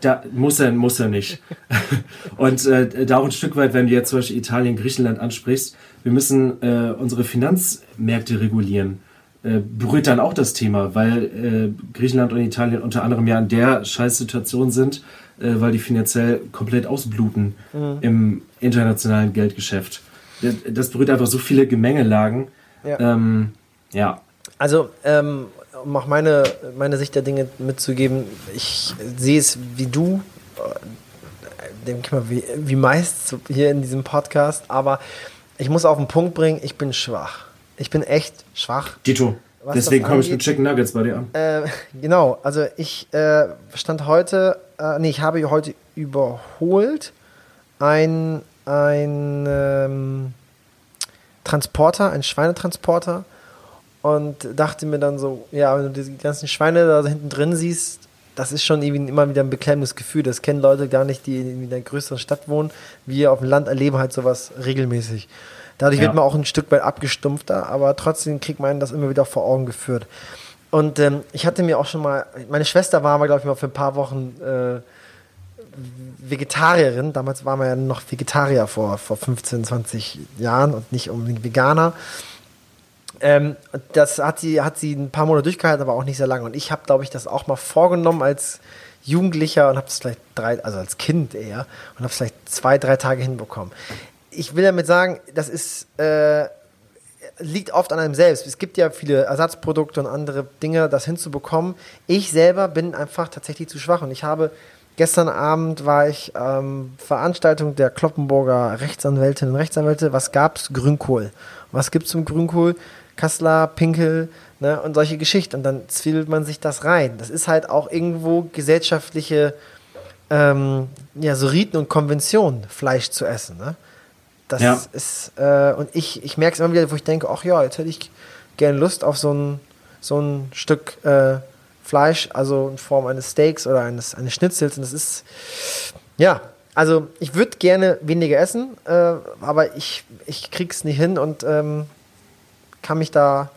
da muss er, muss er nicht. <laughs> und äh, da auch ein Stück weit, wenn du jetzt zum Beispiel Italien, Griechenland ansprichst, wir müssen äh, unsere Finanzmärkte regulieren. Äh, berührt dann auch das Thema, weil äh, Griechenland und Italien unter anderem ja in der Scheißsituation sind, äh, weil die finanziell komplett ausbluten im internationalen Geldgeschäft. Das, das berührt einfach so viele Gemengelagen. Ja. Ähm, ja. Also, ähm, um auch meine, meine Sicht der Dinge mitzugeben, ich sehe es wie du, äh, denke ich mal, wie, wie meist hier in diesem Podcast, aber ich muss auf den Punkt bringen, ich bin schwach. Ich bin echt schwach. Dito. Deswegen komme ich mit Chicken Nuggets bei dir an. Äh, genau, also ich äh, stand heute, äh, nee, ich habe heute überholt ein, ein ähm, Transporter, ein Schweinetransporter und dachte mir dann so, ja, wenn du die ganzen Schweine da hinten drin siehst, das ist schon irgendwie immer wieder ein beklemmendes Gefühl. Das kennen Leute gar nicht, die in einer größeren Stadt wohnen. Wir auf dem Land erleben halt sowas regelmäßig. Dadurch ja. wird man auch ein Stück weit abgestumpfter, aber trotzdem kriegt man das immer wieder vor Augen geführt. Und ähm, ich hatte mir auch schon mal, meine Schwester war mal, glaube ich, mal für ein paar Wochen äh, Vegetarierin. Damals waren wir ja noch Vegetarier vor, vor 15, 20 Jahren und nicht unbedingt Veganer. Ähm, das hat sie, hat sie ein paar Monate durchgehalten, aber auch nicht sehr lange. Und ich habe, glaube ich, das auch mal vorgenommen als Jugendlicher und habe es vielleicht drei, also als Kind eher, und habe es vielleicht zwei, drei Tage hinbekommen. Ich will damit sagen, das ist, äh, liegt oft an einem selbst. Es gibt ja viele Ersatzprodukte und andere Dinge, das hinzubekommen. Ich selber bin einfach tatsächlich zu schwach und ich habe Gestern Abend war ich ähm, Veranstaltung der Kloppenburger Rechtsanwältinnen und Rechtsanwälte. Was gab's? Grünkohl. Was gibt's zum Grünkohl? Kassler, Pinkel ne, und solche Geschichten. Und dann zwiebelt man sich das rein. Das ist halt auch irgendwo gesellschaftliche ähm, ja, so Riten und Konventionen, Fleisch zu essen. Ne? Das ja. ist, äh, und ich, ich merke es immer wieder, wo ich denke, ach ja, jetzt hätte ich gerne Lust auf so ein, so ein Stück äh, Fleisch, also in Form eines Steaks oder eines, eines Schnitzels. Und das ist, ja, also ich würde gerne weniger essen, äh, aber ich, ich krieg's nicht hin und ähm, kann mich da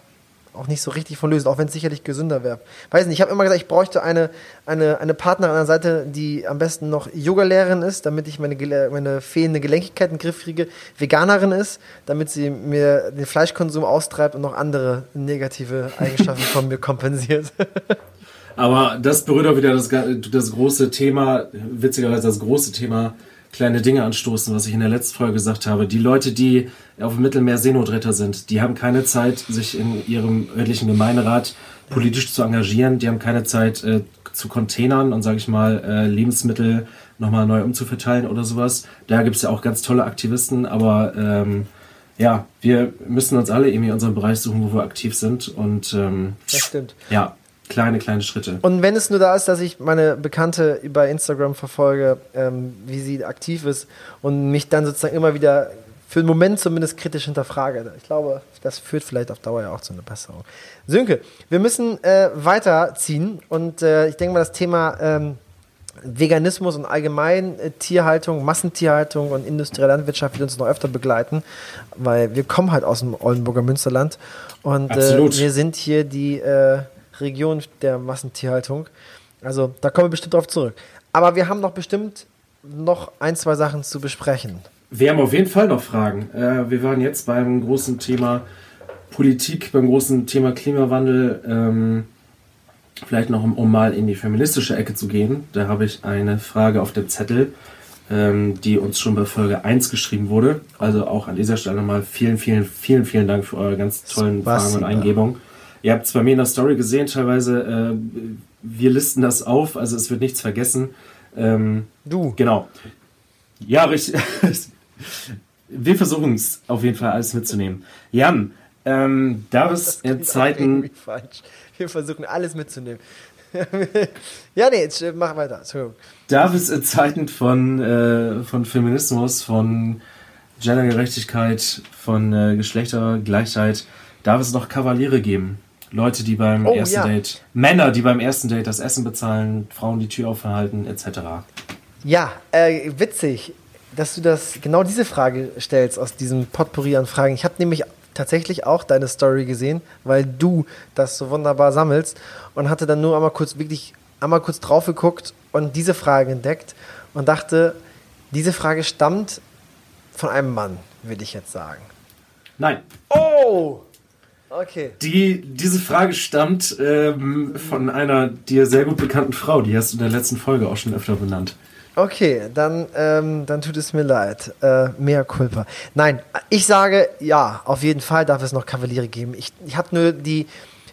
auch nicht so richtig von lösen, auch wenn es sicherlich gesünder wäre. Weiß nicht, ich habe immer gesagt, ich bräuchte eine, eine, eine Partnerin an der Seite, die am besten noch Yoga-Lehrerin ist, damit ich meine, meine fehlende Gelenkigkeit in den Griff kriege, Veganerin ist, damit sie mir den Fleischkonsum austreibt und noch andere negative Eigenschaften von mir kompensiert. <laughs> Aber das berührt auch wieder das, das große Thema, witzigerweise das große Thema kleine Dinge anstoßen, was ich in der letzten Folge gesagt habe. Die Leute, die auf dem Mittelmeer Seenotretter sind, die haben keine Zeit, sich in ihrem örtlichen Gemeinderat politisch zu engagieren. Die haben keine Zeit äh, zu Containern und, sage ich mal, äh, Lebensmittel nochmal neu umzuverteilen oder sowas. Da gibt es ja auch ganz tolle Aktivisten, aber ähm, ja, wir müssen uns alle irgendwie in unserem Bereich suchen, wo wir aktiv sind. Und ähm, das stimmt. Ja, kleine, kleine Schritte. Und wenn es nur da ist, dass ich meine Bekannte über Instagram verfolge, ähm, wie sie aktiv ist und mich dann sozusagen immer wieder für einen Moment zumindest kritisch hinterfrage. Ich glaube, das führt vielleicht auf Dauer ja auch zu einer Besserung. Sönke, wir müssen äh, weiterziehen und äh, ich denke mal, das Thema ähm, Veganismus und allgemein äh, Tierhaltung, Massentierhaltung und industrielle Landwirtschaft wird uns noch öfter begleiten, weil wir kommen halt aus dem Oldenburger Münsterland und äh, wir sind hier die äh, Region der Massentierhaltung. Also da kommen wir bestimmt drauf zurück. Aber wir haben noch bestimmt noch ein, zwei Sachen zu besprechen. Wir haben auf jeden Fall noch Fragen. Äh, wir waren jetzt beim großen Thema Politik, beim großen Thema Klimawandel. Ähm, vielleicht noch, um, um, mal in die feministische Ecke zu gehen. Da habe ich eine Frage auf dem Zettel, ähm, die uns schon bei Folge 1 geschrieben wurde. Also auch an dieser Stelle nochmal vielen, vielen, vielen, vielen Dank für eure ganz tollen Fragen und Eingebungen. Ihr habt es bei mir in der Story gesehen, teilweise, äh, wir listen das auf, also es wird nichts vergessen. Ähm, du. Genau. Ja, richtig. <laughs> wir versuchen es auf jeden Fall alles mitzunehmen. Jan, ähm, da es in Zeiten. Falsch. Wir versuchen alles mitzunehmen. <laughs> ja, nee, jetzt äh, mach weiter. Darf es in Zeiten von, äh, von Feminismus, von Gendergerechtigkeit, von äh, Geschlechtergleichheit, darf es noch Kavaliere geben? Leute, die beim oh, ersten ja. Date, Männer, die beim ersten Date das Essen bezahlen, Frauen die Tür aufhalten, etc. Ja, äh, witzig, dass du das genau diese Frage stellst aus diesem Potpourri an Fragen. Ich habe nämlich tatsächlich auch deine Story gesehen, weil du das so wunderbar sammelst und hatte dann nur einmal kurz wirklich einmal kurz drauf geguckt und diese Frage entdeckt und dachte, diese Frage stammt von einem Mann, würde ich jetzt sagen. Nein. Oh! Okay. Die, diese Frage stammt ähm, von einer dir sehr gut bekannten Frau, die hast du in der letzten Folge auch schon öfter benannt. Okay, dann, ähm, dann tut es mir leid. Äh, mehr Culpa. Nein, ich sage, ja, auf jeden Fall darf es noch Kavaliere geben. Ich, ich habe nur die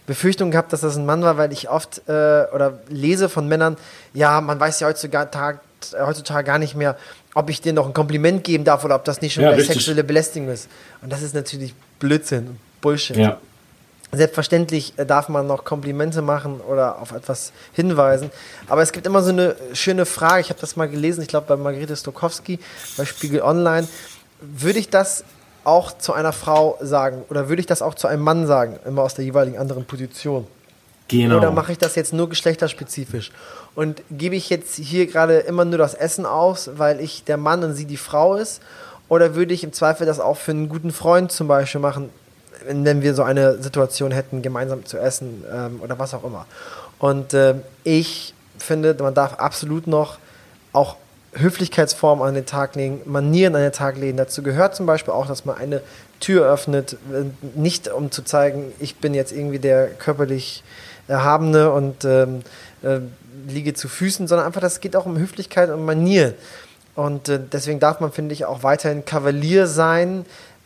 Befürchtung gehabt, dass das ein Mann war, weil ich oft äh, oder lese von Männern, ja, man weiß ja heutzutage, heutzutage gar nicht mehr, ob ich dir noch ein Kompliment geben darf oder ob das nicht schon ja, sexuelle Belästigung ist. Und das ist natürlich Blödsinn Bullshit. Ja. Selbstverständlich äh, darf man noch Komplimente machen oder auf etwas hinweisen. Aber es gibt immer so eine schöne Frage. Ich habe das mal gelesen, ich glaube bei Margrethe Stokowski bei Spiegel Online. Würde ich das auch zu einer Frau sagen oder würde ich das auch zu einem Mann sagen, immer aus der jeweiligen anderen Position? Genau. Oder mache ich das jetzt nur geschlechterspezifisch? Und gebe ich jetzt hier gerade immer nur das Essen aus, weil ich der Mann und sie die Frau ist? Oder würde ich im Zweifel das auch für einen guten Freund zum Beispiel machen, wenn wir so eine Situation hätten, gemeinsam zu essen ähm, oder was auch immer? Und äh, ich finde, man darf absolut noch auch Höflichkeitsformen an den Tag legen, Manieren an den Tag legen. Dazu gehört zum Beispiel auch, dass man eine Tür öffnet, nicht um zu zeigen, ich bin jetzt irgendwie der körperlich Erhabene und ähm, äh, liege zu Füßen, sondern einfach, das geht auch um Höflichkeit und Manier. Und äh, deswegen darf man, finde ich, auch weiterhin Kavalier sein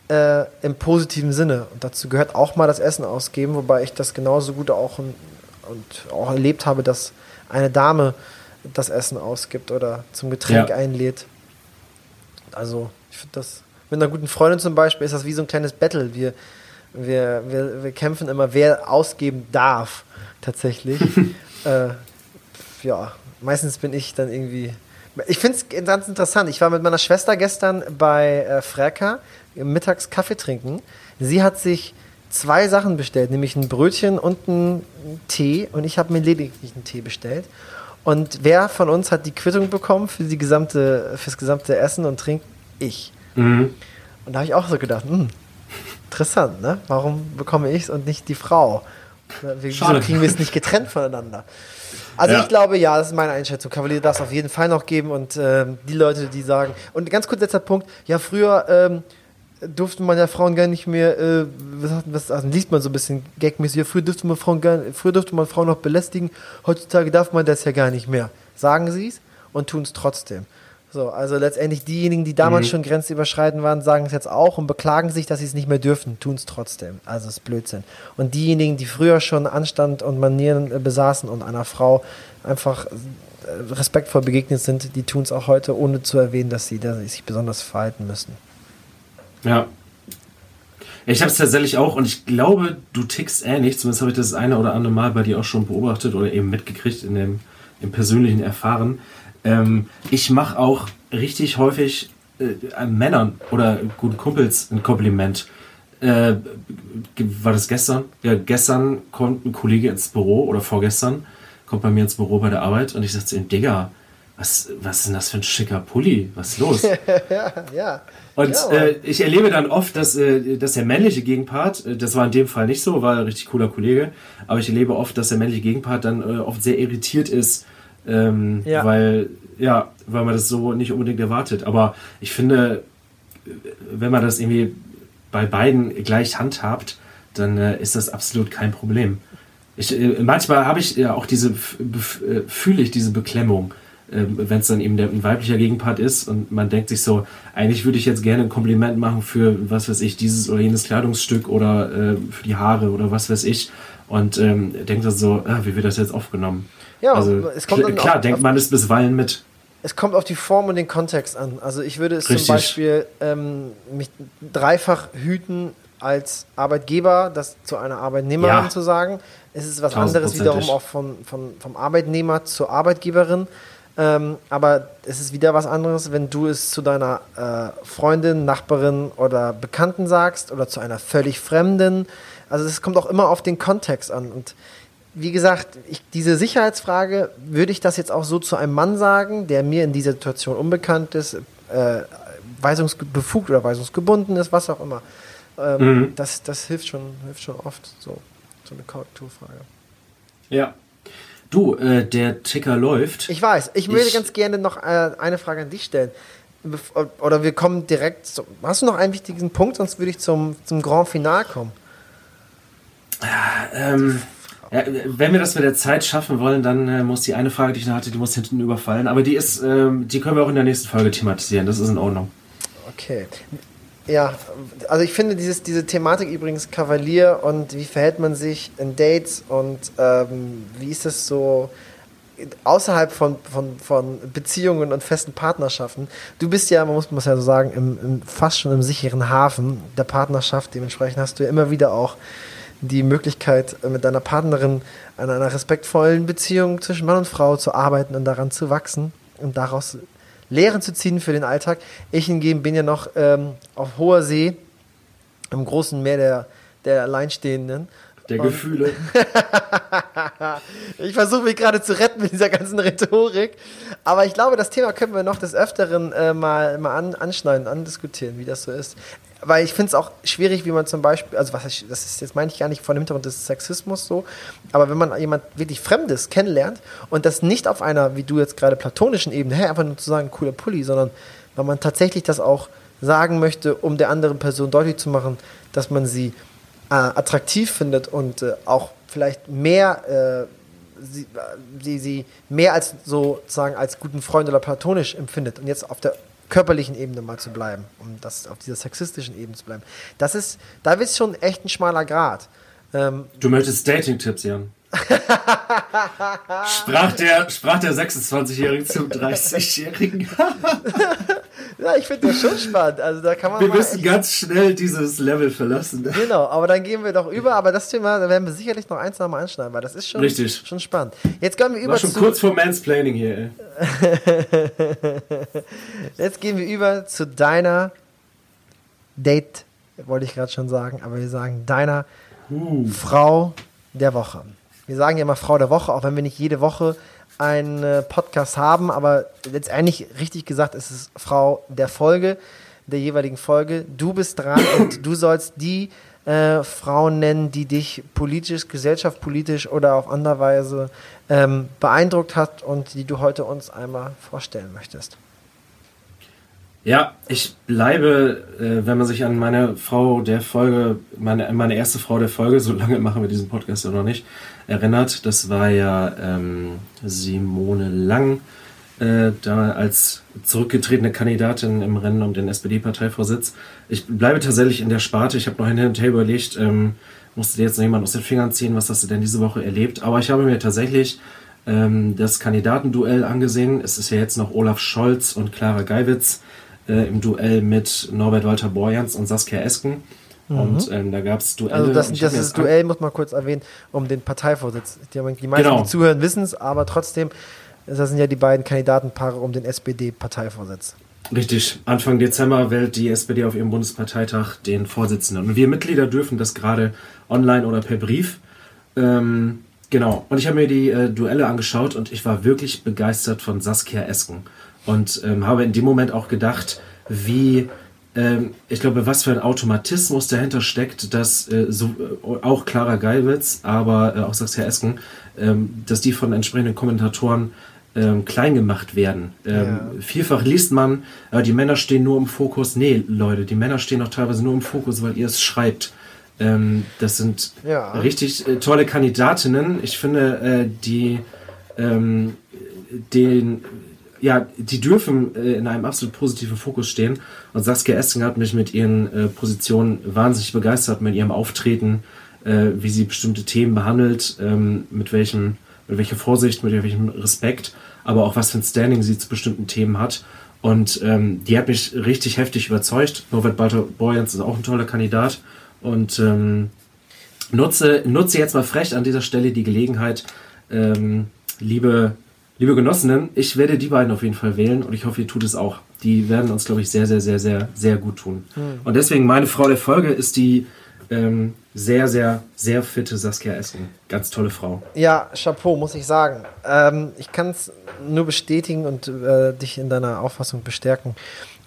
äh, im positiven Sinne. Und dazu gehört auch mal das Essen ausgeben, wobei ich das genauso gut auch und, und auch erlebt habe, dass eine Dame das Essen ausgibt oder zum Getränk ja. einlädt. Also, ich finde das mit einer guten Freundin zum Beispiel ist das wie so ein kleines Battle. Wir, wir, wir, wir kämpfen immer, wer ausgeben darf, tatsächlich. <laughs> äh, ja, meistens bin ich dann irgendwie. Ich finde es ganz interessant. Ich war mit meiner Schwester gestern bei äh, Freka mittags Kaffee trinken. Sie hat sich zwei Sachen bestellt, nämlich ein Brötchen und einen Tee. Und ich habe mir lediglich einen Tee bestellt. Und wer von uns hat die Quittung bekommen für die gesamte, fürs gesamte Essen und Trinken? Ich. Mhm. Und da habe ich auch so gedacht, hm, interessant, ne? Warum bekomme ich es und nicht die Frau? Wieso kriegen wir es nicht getrennt voneinander? Also ja. ich glaube, ja, das ist meine Einschätzung. Kavalier darf es auf jeden Fall noch geben und ähm, die Leute, die sagen, und ganz kurz letzter Punkt, ja, früher ähm, durfte man ja Frauen gar nicht mehr, äh, was, also liest man so ein bisschen gagmäßig, ja, früher durfte man Frauen gar, früher durfte man Frauen noch belästigen, heutzutage darf man das ja gar nicht mehr. Sagen sie es und tun es trotzdem. So, also letztendlich diejenigen, die damals mhm. schon grenzüberschreitend waren, sagen es jetzt auch und beklagen sich, dass sie es nicht mehr dürfen, tun es trotzdem. Also es ist Blödsinn. Und diejenigen, die früher schon Anstand und Manieren äh, besaßen und einer Frau einfach äh, respektvoll begegnet sind, die tun es auch heute, ohne zu erwähnen, dass sie, dass sie sich besonders verhalten müssen. Ja. Ich habe es tatsächlich auch und ich glaube, du tickst ähnlich. Zumindest habe ich das eine oder andere Mal bei dir auch schon beobachtet oder eben mitgekriegt in dem im persönlichen Erfahren ähm, ich mache auch richtig häufig äh, Männern oder guten Kumpels ein Kompliment. Äh, war das gestern? Ja, gestern kommt ein Kollege ins Büro oder vorgestern kommt bei mir ins Büro bei der Arbeit und ich sagte zu ihm, Digga, was, was ist denn das für ein schicker Pulli? Was ist los? <laughs> ja, ja. Und ja, äh, ich erlebe dann oft, dass, äh, dass der männliche Gegenpart, äh, das war in dem Fall nicht so, war ein richtig cooler Kollege, aber ich erlebe oft, dass der männliche Gegenpart dann äh, oft sehr irritiert ist, ähm, ja. Weil, ja, weil man das so nicht unbedingt erwartet. Aber ich finde, wenn man das irgendwie bei beiden gleich handhabt, dann äh, ist das absolut kein Problem. Ich, äh, manchmal habe ich ja auch diese, äh, fühle ich diese Beklemmung, äh, wenn es dann eben der, ein weiblicher Gegenpart ist und man denkt sich so, eigentlich würde ich jetzt gerne ein Kompliment machen für, was weiß ich, dieses oder jenes Kleidungsstück oder äh, für die Haare oder was weiß ich und ähm, denkt dann so, ah, wie wird das jetzt aufgenommen? Ja, also, es kommt kl klar, auf, denkt man es bisweilen mit. Es kommt auf die Form und den Kontext an. Also ich würde es Richtig. zum Beispiel ähm, mich dreifach hüten als Arbeitgeber, das zu einer Arbeitnehmerin ja. zu sagen. Es ist was anderes wiederum auch von, von, vom Arbeitnehmer zur Arbeitgeberin. Ähm, aber es ist wieder was anderes, wenn du es zu deiner äh, Freundin, Nachbarin oder Bekannten sagst oder zu einer völlig Fremden. Also es kommt auch immer auf den Kontext an. Und wie gesagt, ich, diese Sicherheitsfrage, würde ich das jetzt auch so zu einem Mann sagen, der mir in dieser Situation unbekannt ist, äh, weisungsbefugt oder weisungsgebunden ist, was auch immer. Ähm, mhm. das, das hilft schon, hilft schon oft, so, so eine Korrekturfrage. Ja. Du, äh, der Ticker läuft. Ich weiß. Ich, ich würde ganz gerne noch äh, eine Frage an dich stellen. Oder wir kommen direkt. Zu, hast du noch einen wichtigen Punkt? Sonst würde ich zum, zum Grand Final kommen. Ähm, ja, wenn wir das mit der Zeit schaffen wollen, dann äh, muss die eine Frage, die ich noch hatte, die muss hinten überfallen. Aber die ist, ähm, die können wir auch in der nächsten Folge thematisieren. Das ist in Ordnung. Okay. Ja, also ich finde dieses, diese Thematik übrigens Kavalier und wie verhält man sich in Dates und ähm, wie ist das so außerhalb von, von, von Beziehungen und festen Partnerschaften. Du bist ja, man muss, muss ja so sagen, im, im, fast schon im sicheren Hafen der Partnerschaft. Dementsprechend hast du ja immer wieder auch die Möglichkeit, äh, mit deiner Partnerin an einer respektvollen Beziehung zwischen Mann und Frau zu arbeiten und daran zu wachsen und daraus Lehren zu ziehen für den Alltag. Ich hingegen bin ja noch ähm, auf hoher See im großen Meer der, der Alleinstehenden der Gefühle. <laughs> ich versuche mich gerade zu retten mit dieser ganzen Rhetorik. Aber ich glaube, das Thema können wir noch des Öfteren äh, mal, mal an, anschneiden, andiskutieren, wie das so ist. Weil ich finde es auch schwierig, wie man zum Beispiel, also was ich, das ist jetzt meine ich gar nicht von dem Hintergrund des Sexismus so, aber wenn man jemand wirklich Fremdes kennenlernt und das nicht auf einer, wie du jetzt gerade platonischen Ebene, hey, einfach nur zu sagen, cooler Pulli, sondern weil man tatsächlich das auch sagen möchte, um der anderen Person deutlich zu machen, dass man sie äh, attraktiv findet und äh, auch vielleicht mehr äh, sie, sie, sie mehr als sozusagen als guten Freund oder platonisch empfindet. Und jetzt auf der körperlichen Ebene mal zu bleiben, um das auf dieser sexistischen Ebene zu bleiben. Das ist, da ist schon echt ein schmaler Grad. Ähm, du möchtest Dating-Tipps, Jan? <laughs> sprach der, sprach der 26-Jährige zum 30-Jährigen. <laughs> ja, ich finde das schon spannend. Also da kann man wir müssen ganz schnell dieses Level verlassen. Genau, aber dann gehen wir doch über. Aber das Thema, da werden wir sicherlich noch eins nochmal anschneiden, weil das ist schon, Richtig. schon spannend. Jetzt gehen wir über War schon zu kurz vor Mansplaining hier. Ey. <laughs> Jetzt gehen wir über zu deiner Date, wollte ich gerade schon sagen, aber wir sagen deiner uh. Frau der Woche. Wir sagen ja immer Frau der Woche, auch wenn wir nicht jede Woche einen Podcast haben, aber letztendlich richtig gesagt ist es Frau der Folge, der jeweiligen Folge. Du bist dran <coughs> und du sollst die äh, Frauen nennen, die dich politisch, gesellschaftspolitisch oder auf andere Weise ähm, beeindruckt hat und die du heute uns einmal vorstellen möchtest. Ja, ich bleibe, äh, wenn man sich an meine Frau der Folge, meine, meine erste Frau der Folge, so lange machen wir diesen Podcast ja noch nicht, erinnert. Das war ja ähm, Simone Lang, äh, da als zurückgetretene Kandidatin im Rennen um den SPD-Parteivorsitz. Ich bleibe tatsächlich in der Sparte. Ich habe noch hin und her überlegt, ähm, musste dir jetzt noch jemand aus den Fingern ziehen, was hast du denn diese Woche erlebt? Aber ich habe mir tatsächlich ähm, das Kandidatenduell angesehen. Es ist ja jetzt noch Olaf Scholz und Clara Geiwitz äh, im Duell mit Norbert Walter Borjans und Saskia Esken. Mhm. Und ähm, da gab es Duelle. Also das, das ist Duell, muss man kurz erwähnen, um den Parteivorsitz. Die, die meisten, genau. die zuhören, wissen es, aber trotzdem, das sind ja die beiden Kandidatenpaare um den SPD-Parteivorsitz. Richtig. Anfang Dezember wählt die SPD auf ihrem Bundesparteitag den Vorsitzenden. Und wir Mitglieder dürfen das gerade online oder per Brief. Ähm, genau. Und ich habe mir die äh, Duelle angeschaut und ich war wirklich begeistert von Saskia Esken. Und ähm, habe in dem Moment auch gedacht, wie, ähm, ich glaube, was für ein Automatismus dahinter steckt, dass äh, so, äh, auch Clara Geilwitz, aber äh, auch Saskia Esken, ähm, dass die von entsprechenden Kommentatoren ähm, klein gemacht werden. Ähm, ja. Vielfach liest man, äh, die Männer stehen nur im Fokus. Nee, Leute, die Männer stehen auch teilweise nur im Fokus, weil ihr es schreibt. Ähm, das sind ja. richtig äh, tolle Kandidatinnen. Ich finde, äh, die ähm, den ja, die dürfen äh, in einem absolut positiven Fokus stehen. Und Saskia Essing hat mich mit ihren äh, Positionen wahnsinnig begeistert, mit ihrem Auftreten, äh, wie sie bestimmte Themen behandelt, ähm, mit welchem, mit welcher Vorsicht, mit welchem Respekt, aber auch was für ein Standing sie zu bestimmten Themen hat. Und ähm, die hat mich richtig heftig überzeugt. Norbert Walter Borjans ist auch ein toller Kandidat. Und ähm, nutze, nutze jetzt mal frech an dieser Stelle die Gelegenheit, ähm, liebe Liebe Genossinnen, ich werde die beiden auf jeden Fall wählen und ich hoffe, ihr tut es auch. Die werden uns, glaube ich, sehr, sehr, sehr, sehr, sehr gut tun. Mhm. Und deswegen meine Frau der Folge ist die ähm, sehr, sehr, sehr fitte Saskia Essen. Ganz tolle Frau. Ja, Chapeau, muss ich sagen. Ähm, ich kann es nur bestätigen und äh, dich in deiner Auffassung bestärken.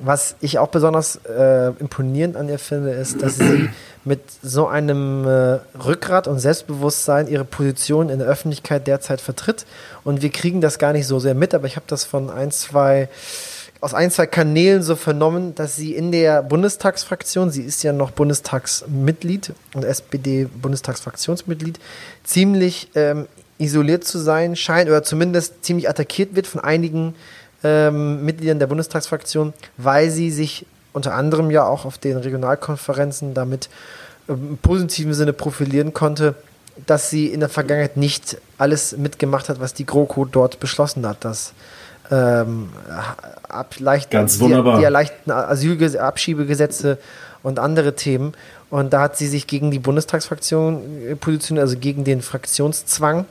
Was ich auch besonders äh, imponierend an ihr finde, ist, dass sie <clears throat> mit so einem äh, Rückgrat und Selbstbewusstsein ihre Position in der Öffentlichkeit derzeit vertritt. Und wir kriegen das gar nicht so sehr mit, aber ich habe das von ein, zwei aus ein, zwei Kanälen so vernommen, dass sie in der Bundestagsfraktion, sie ist ja noch Bundestagsmitglied und SPD-Bundestagsfraktionsmitglied, ziemlich ähm, isoliert zu sein scheint oder zumindest ziemlich attackiert wird von einigen ähm, Mitgliedern der Bundestagsfraktion, weil sie sich unter anderem ja auch auf den Regionalkonferenzen damit ähm, im positiven Sinne profilieren konnte, dass sie in der Vergangenheit nicht alles mitgemacht hat, was die GroKo dort beschlossen hat, dass ähm, Ganz wunderbar. Die, die erleichterten Asylges Abschiebegesetze und andere Themen. Und da hat sie sich gegen die Bundestagsfraktion äh, positioniert, also gegen den Fraktionszwang.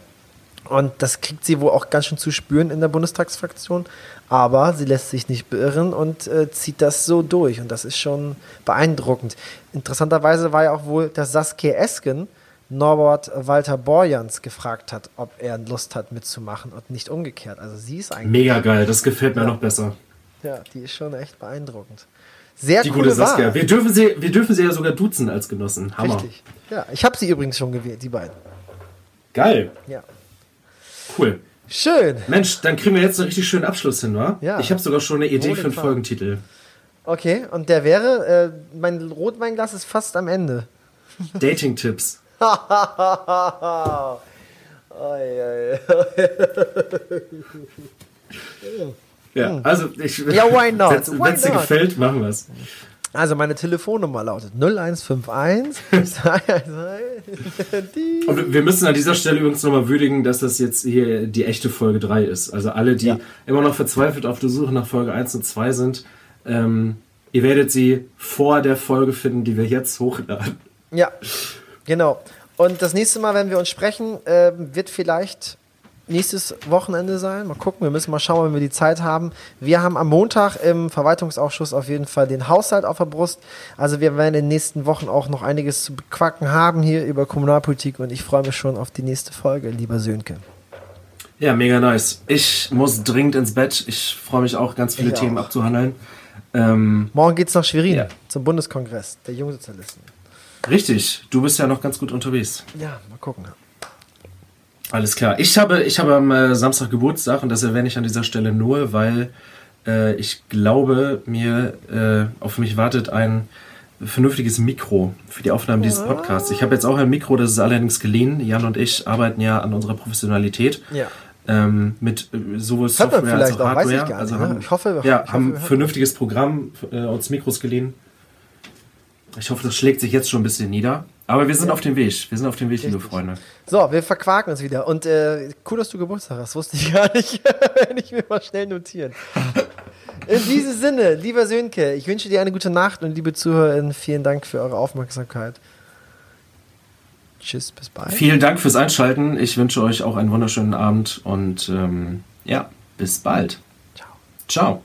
Und das kriegt sie wohl auch ganz schön zu spüren in der Bundestagsfraktion. Aber sie lässt sich nicht beirren und äh, zieht das so durch. Und das ist schon beeindruckend. Interessanterweise war ja auch wohl, dass Saskia Esken Norbert Walter Borjans gefragt hat, ob er Lust hat mitzumachen und nicht umgekehrt. Also sie ist eigentlich. Mega geil, das gefällt mir ja. noch besser. Ja, die ist schon echt beeindruckend. Sehr die gute Saskia. Wahl. Wir dürfen, sie, wir dürfen sie ja sogar duzen als Genossen. Hammer. Richtig. Ja, ich habe sie übrigens schon gewählt, die beiden. Geil. Ja. Cool. Schön. Mensch, dann kriegen wir jetzt einen richtig schönen Abschluss hin, wa? Ja. Ich habe sogar schon eine Idee für einen Folgentitel. Okay, und der wäre, äh, mein Rotweinglas ist fast am Ende. Dating-Tipps. <laughs> ja, also ich, ja, why not? <laughs> Wenn es dir gefällt, machen wir es. Also meine Telefonnummer lautet 0151 <laughs> Und wir müssen an dieser Stelle übrigens nochmal würdigen, dass das jetzt hier die echte Folge 3 ist. Also alle, die ja. immer noch verzweifelt auf der Suche nach Folge 1 und 2 sind, ähm, ihr werdet sie vor der Folge finden, die wir jetzt hochladen. Ja, genau. Und das nächste Mal, wenn wir uns sprechen, äh, wird vielleicht nächstes Wochenende sein. Mal gucken, wir müssen mal schauen, wenn wir die Zeit haben. Wir haben am Montag im Verwaltungsausschuss auf jeden Fall den Haushalt auf der Brust. Also wir werden in den nächsten Wochen auch noch einiges zu bequacken haben hier über Kommunalpolitik und ich freue mich schon auf die nächste Folge, lieber Sönke. Ja, mega nice. Ich muss dringend ins Bett. Ich freue mich auch, ganz viele ich Themen auch. abzuhandeln. Ähm, Morgen es nach Schwerin ja. zum Bundeskongress der Jungsozialisten. Richtig, du bist ja noch ganz gut unterwegs. Ja, mal gucken. Alles klar. Ich habe, ich habe am äh, Samstag Geburtstag und das erwähne ich an dieser Stelle nur, weil äh, ich glaube, mir äh, auf mich wartet ein vernünftiges Mikro für die Aufnahme dieses Podcasts. Ich habe jetzt auch ein Mikro, das ist allerdings geliehen. Jan und ich arbeiten ja an unserer Professionalität. Ja. Ähm, mit äh, sowohl Software als auch Hardware. Auch, also ne? haben, ich hoffe, ja, ich haben ein vernünftiges Programm äh, uns Mikros geliehen. Ich hoffe, das schlägt sich jetzt schon ein bisschen nieder. Aber wir sind ja. auf dem Weg. Wir sind auf dem Weg, Richtig. liebe Freunde. So, wir verquaken uns wieder. Und äh, cool, dass du Geburtstag hast. Wusste ich <laughs> gar nicht. Wenn ich mir mal schnell notieren. <laughs> In diesem Sinne, lieber Sönke, ich wünsche dir eine gute Nacht und liebe Zuhörerinnen, vielen Dank für eure Aufmerksamkeit. Tschüss, bis bald. Vielen Dank fürs Einschalten. Ich wünsche euch auch einen wunderschönen Abend und ähm, ja, bis bald. Ciao. Ciao.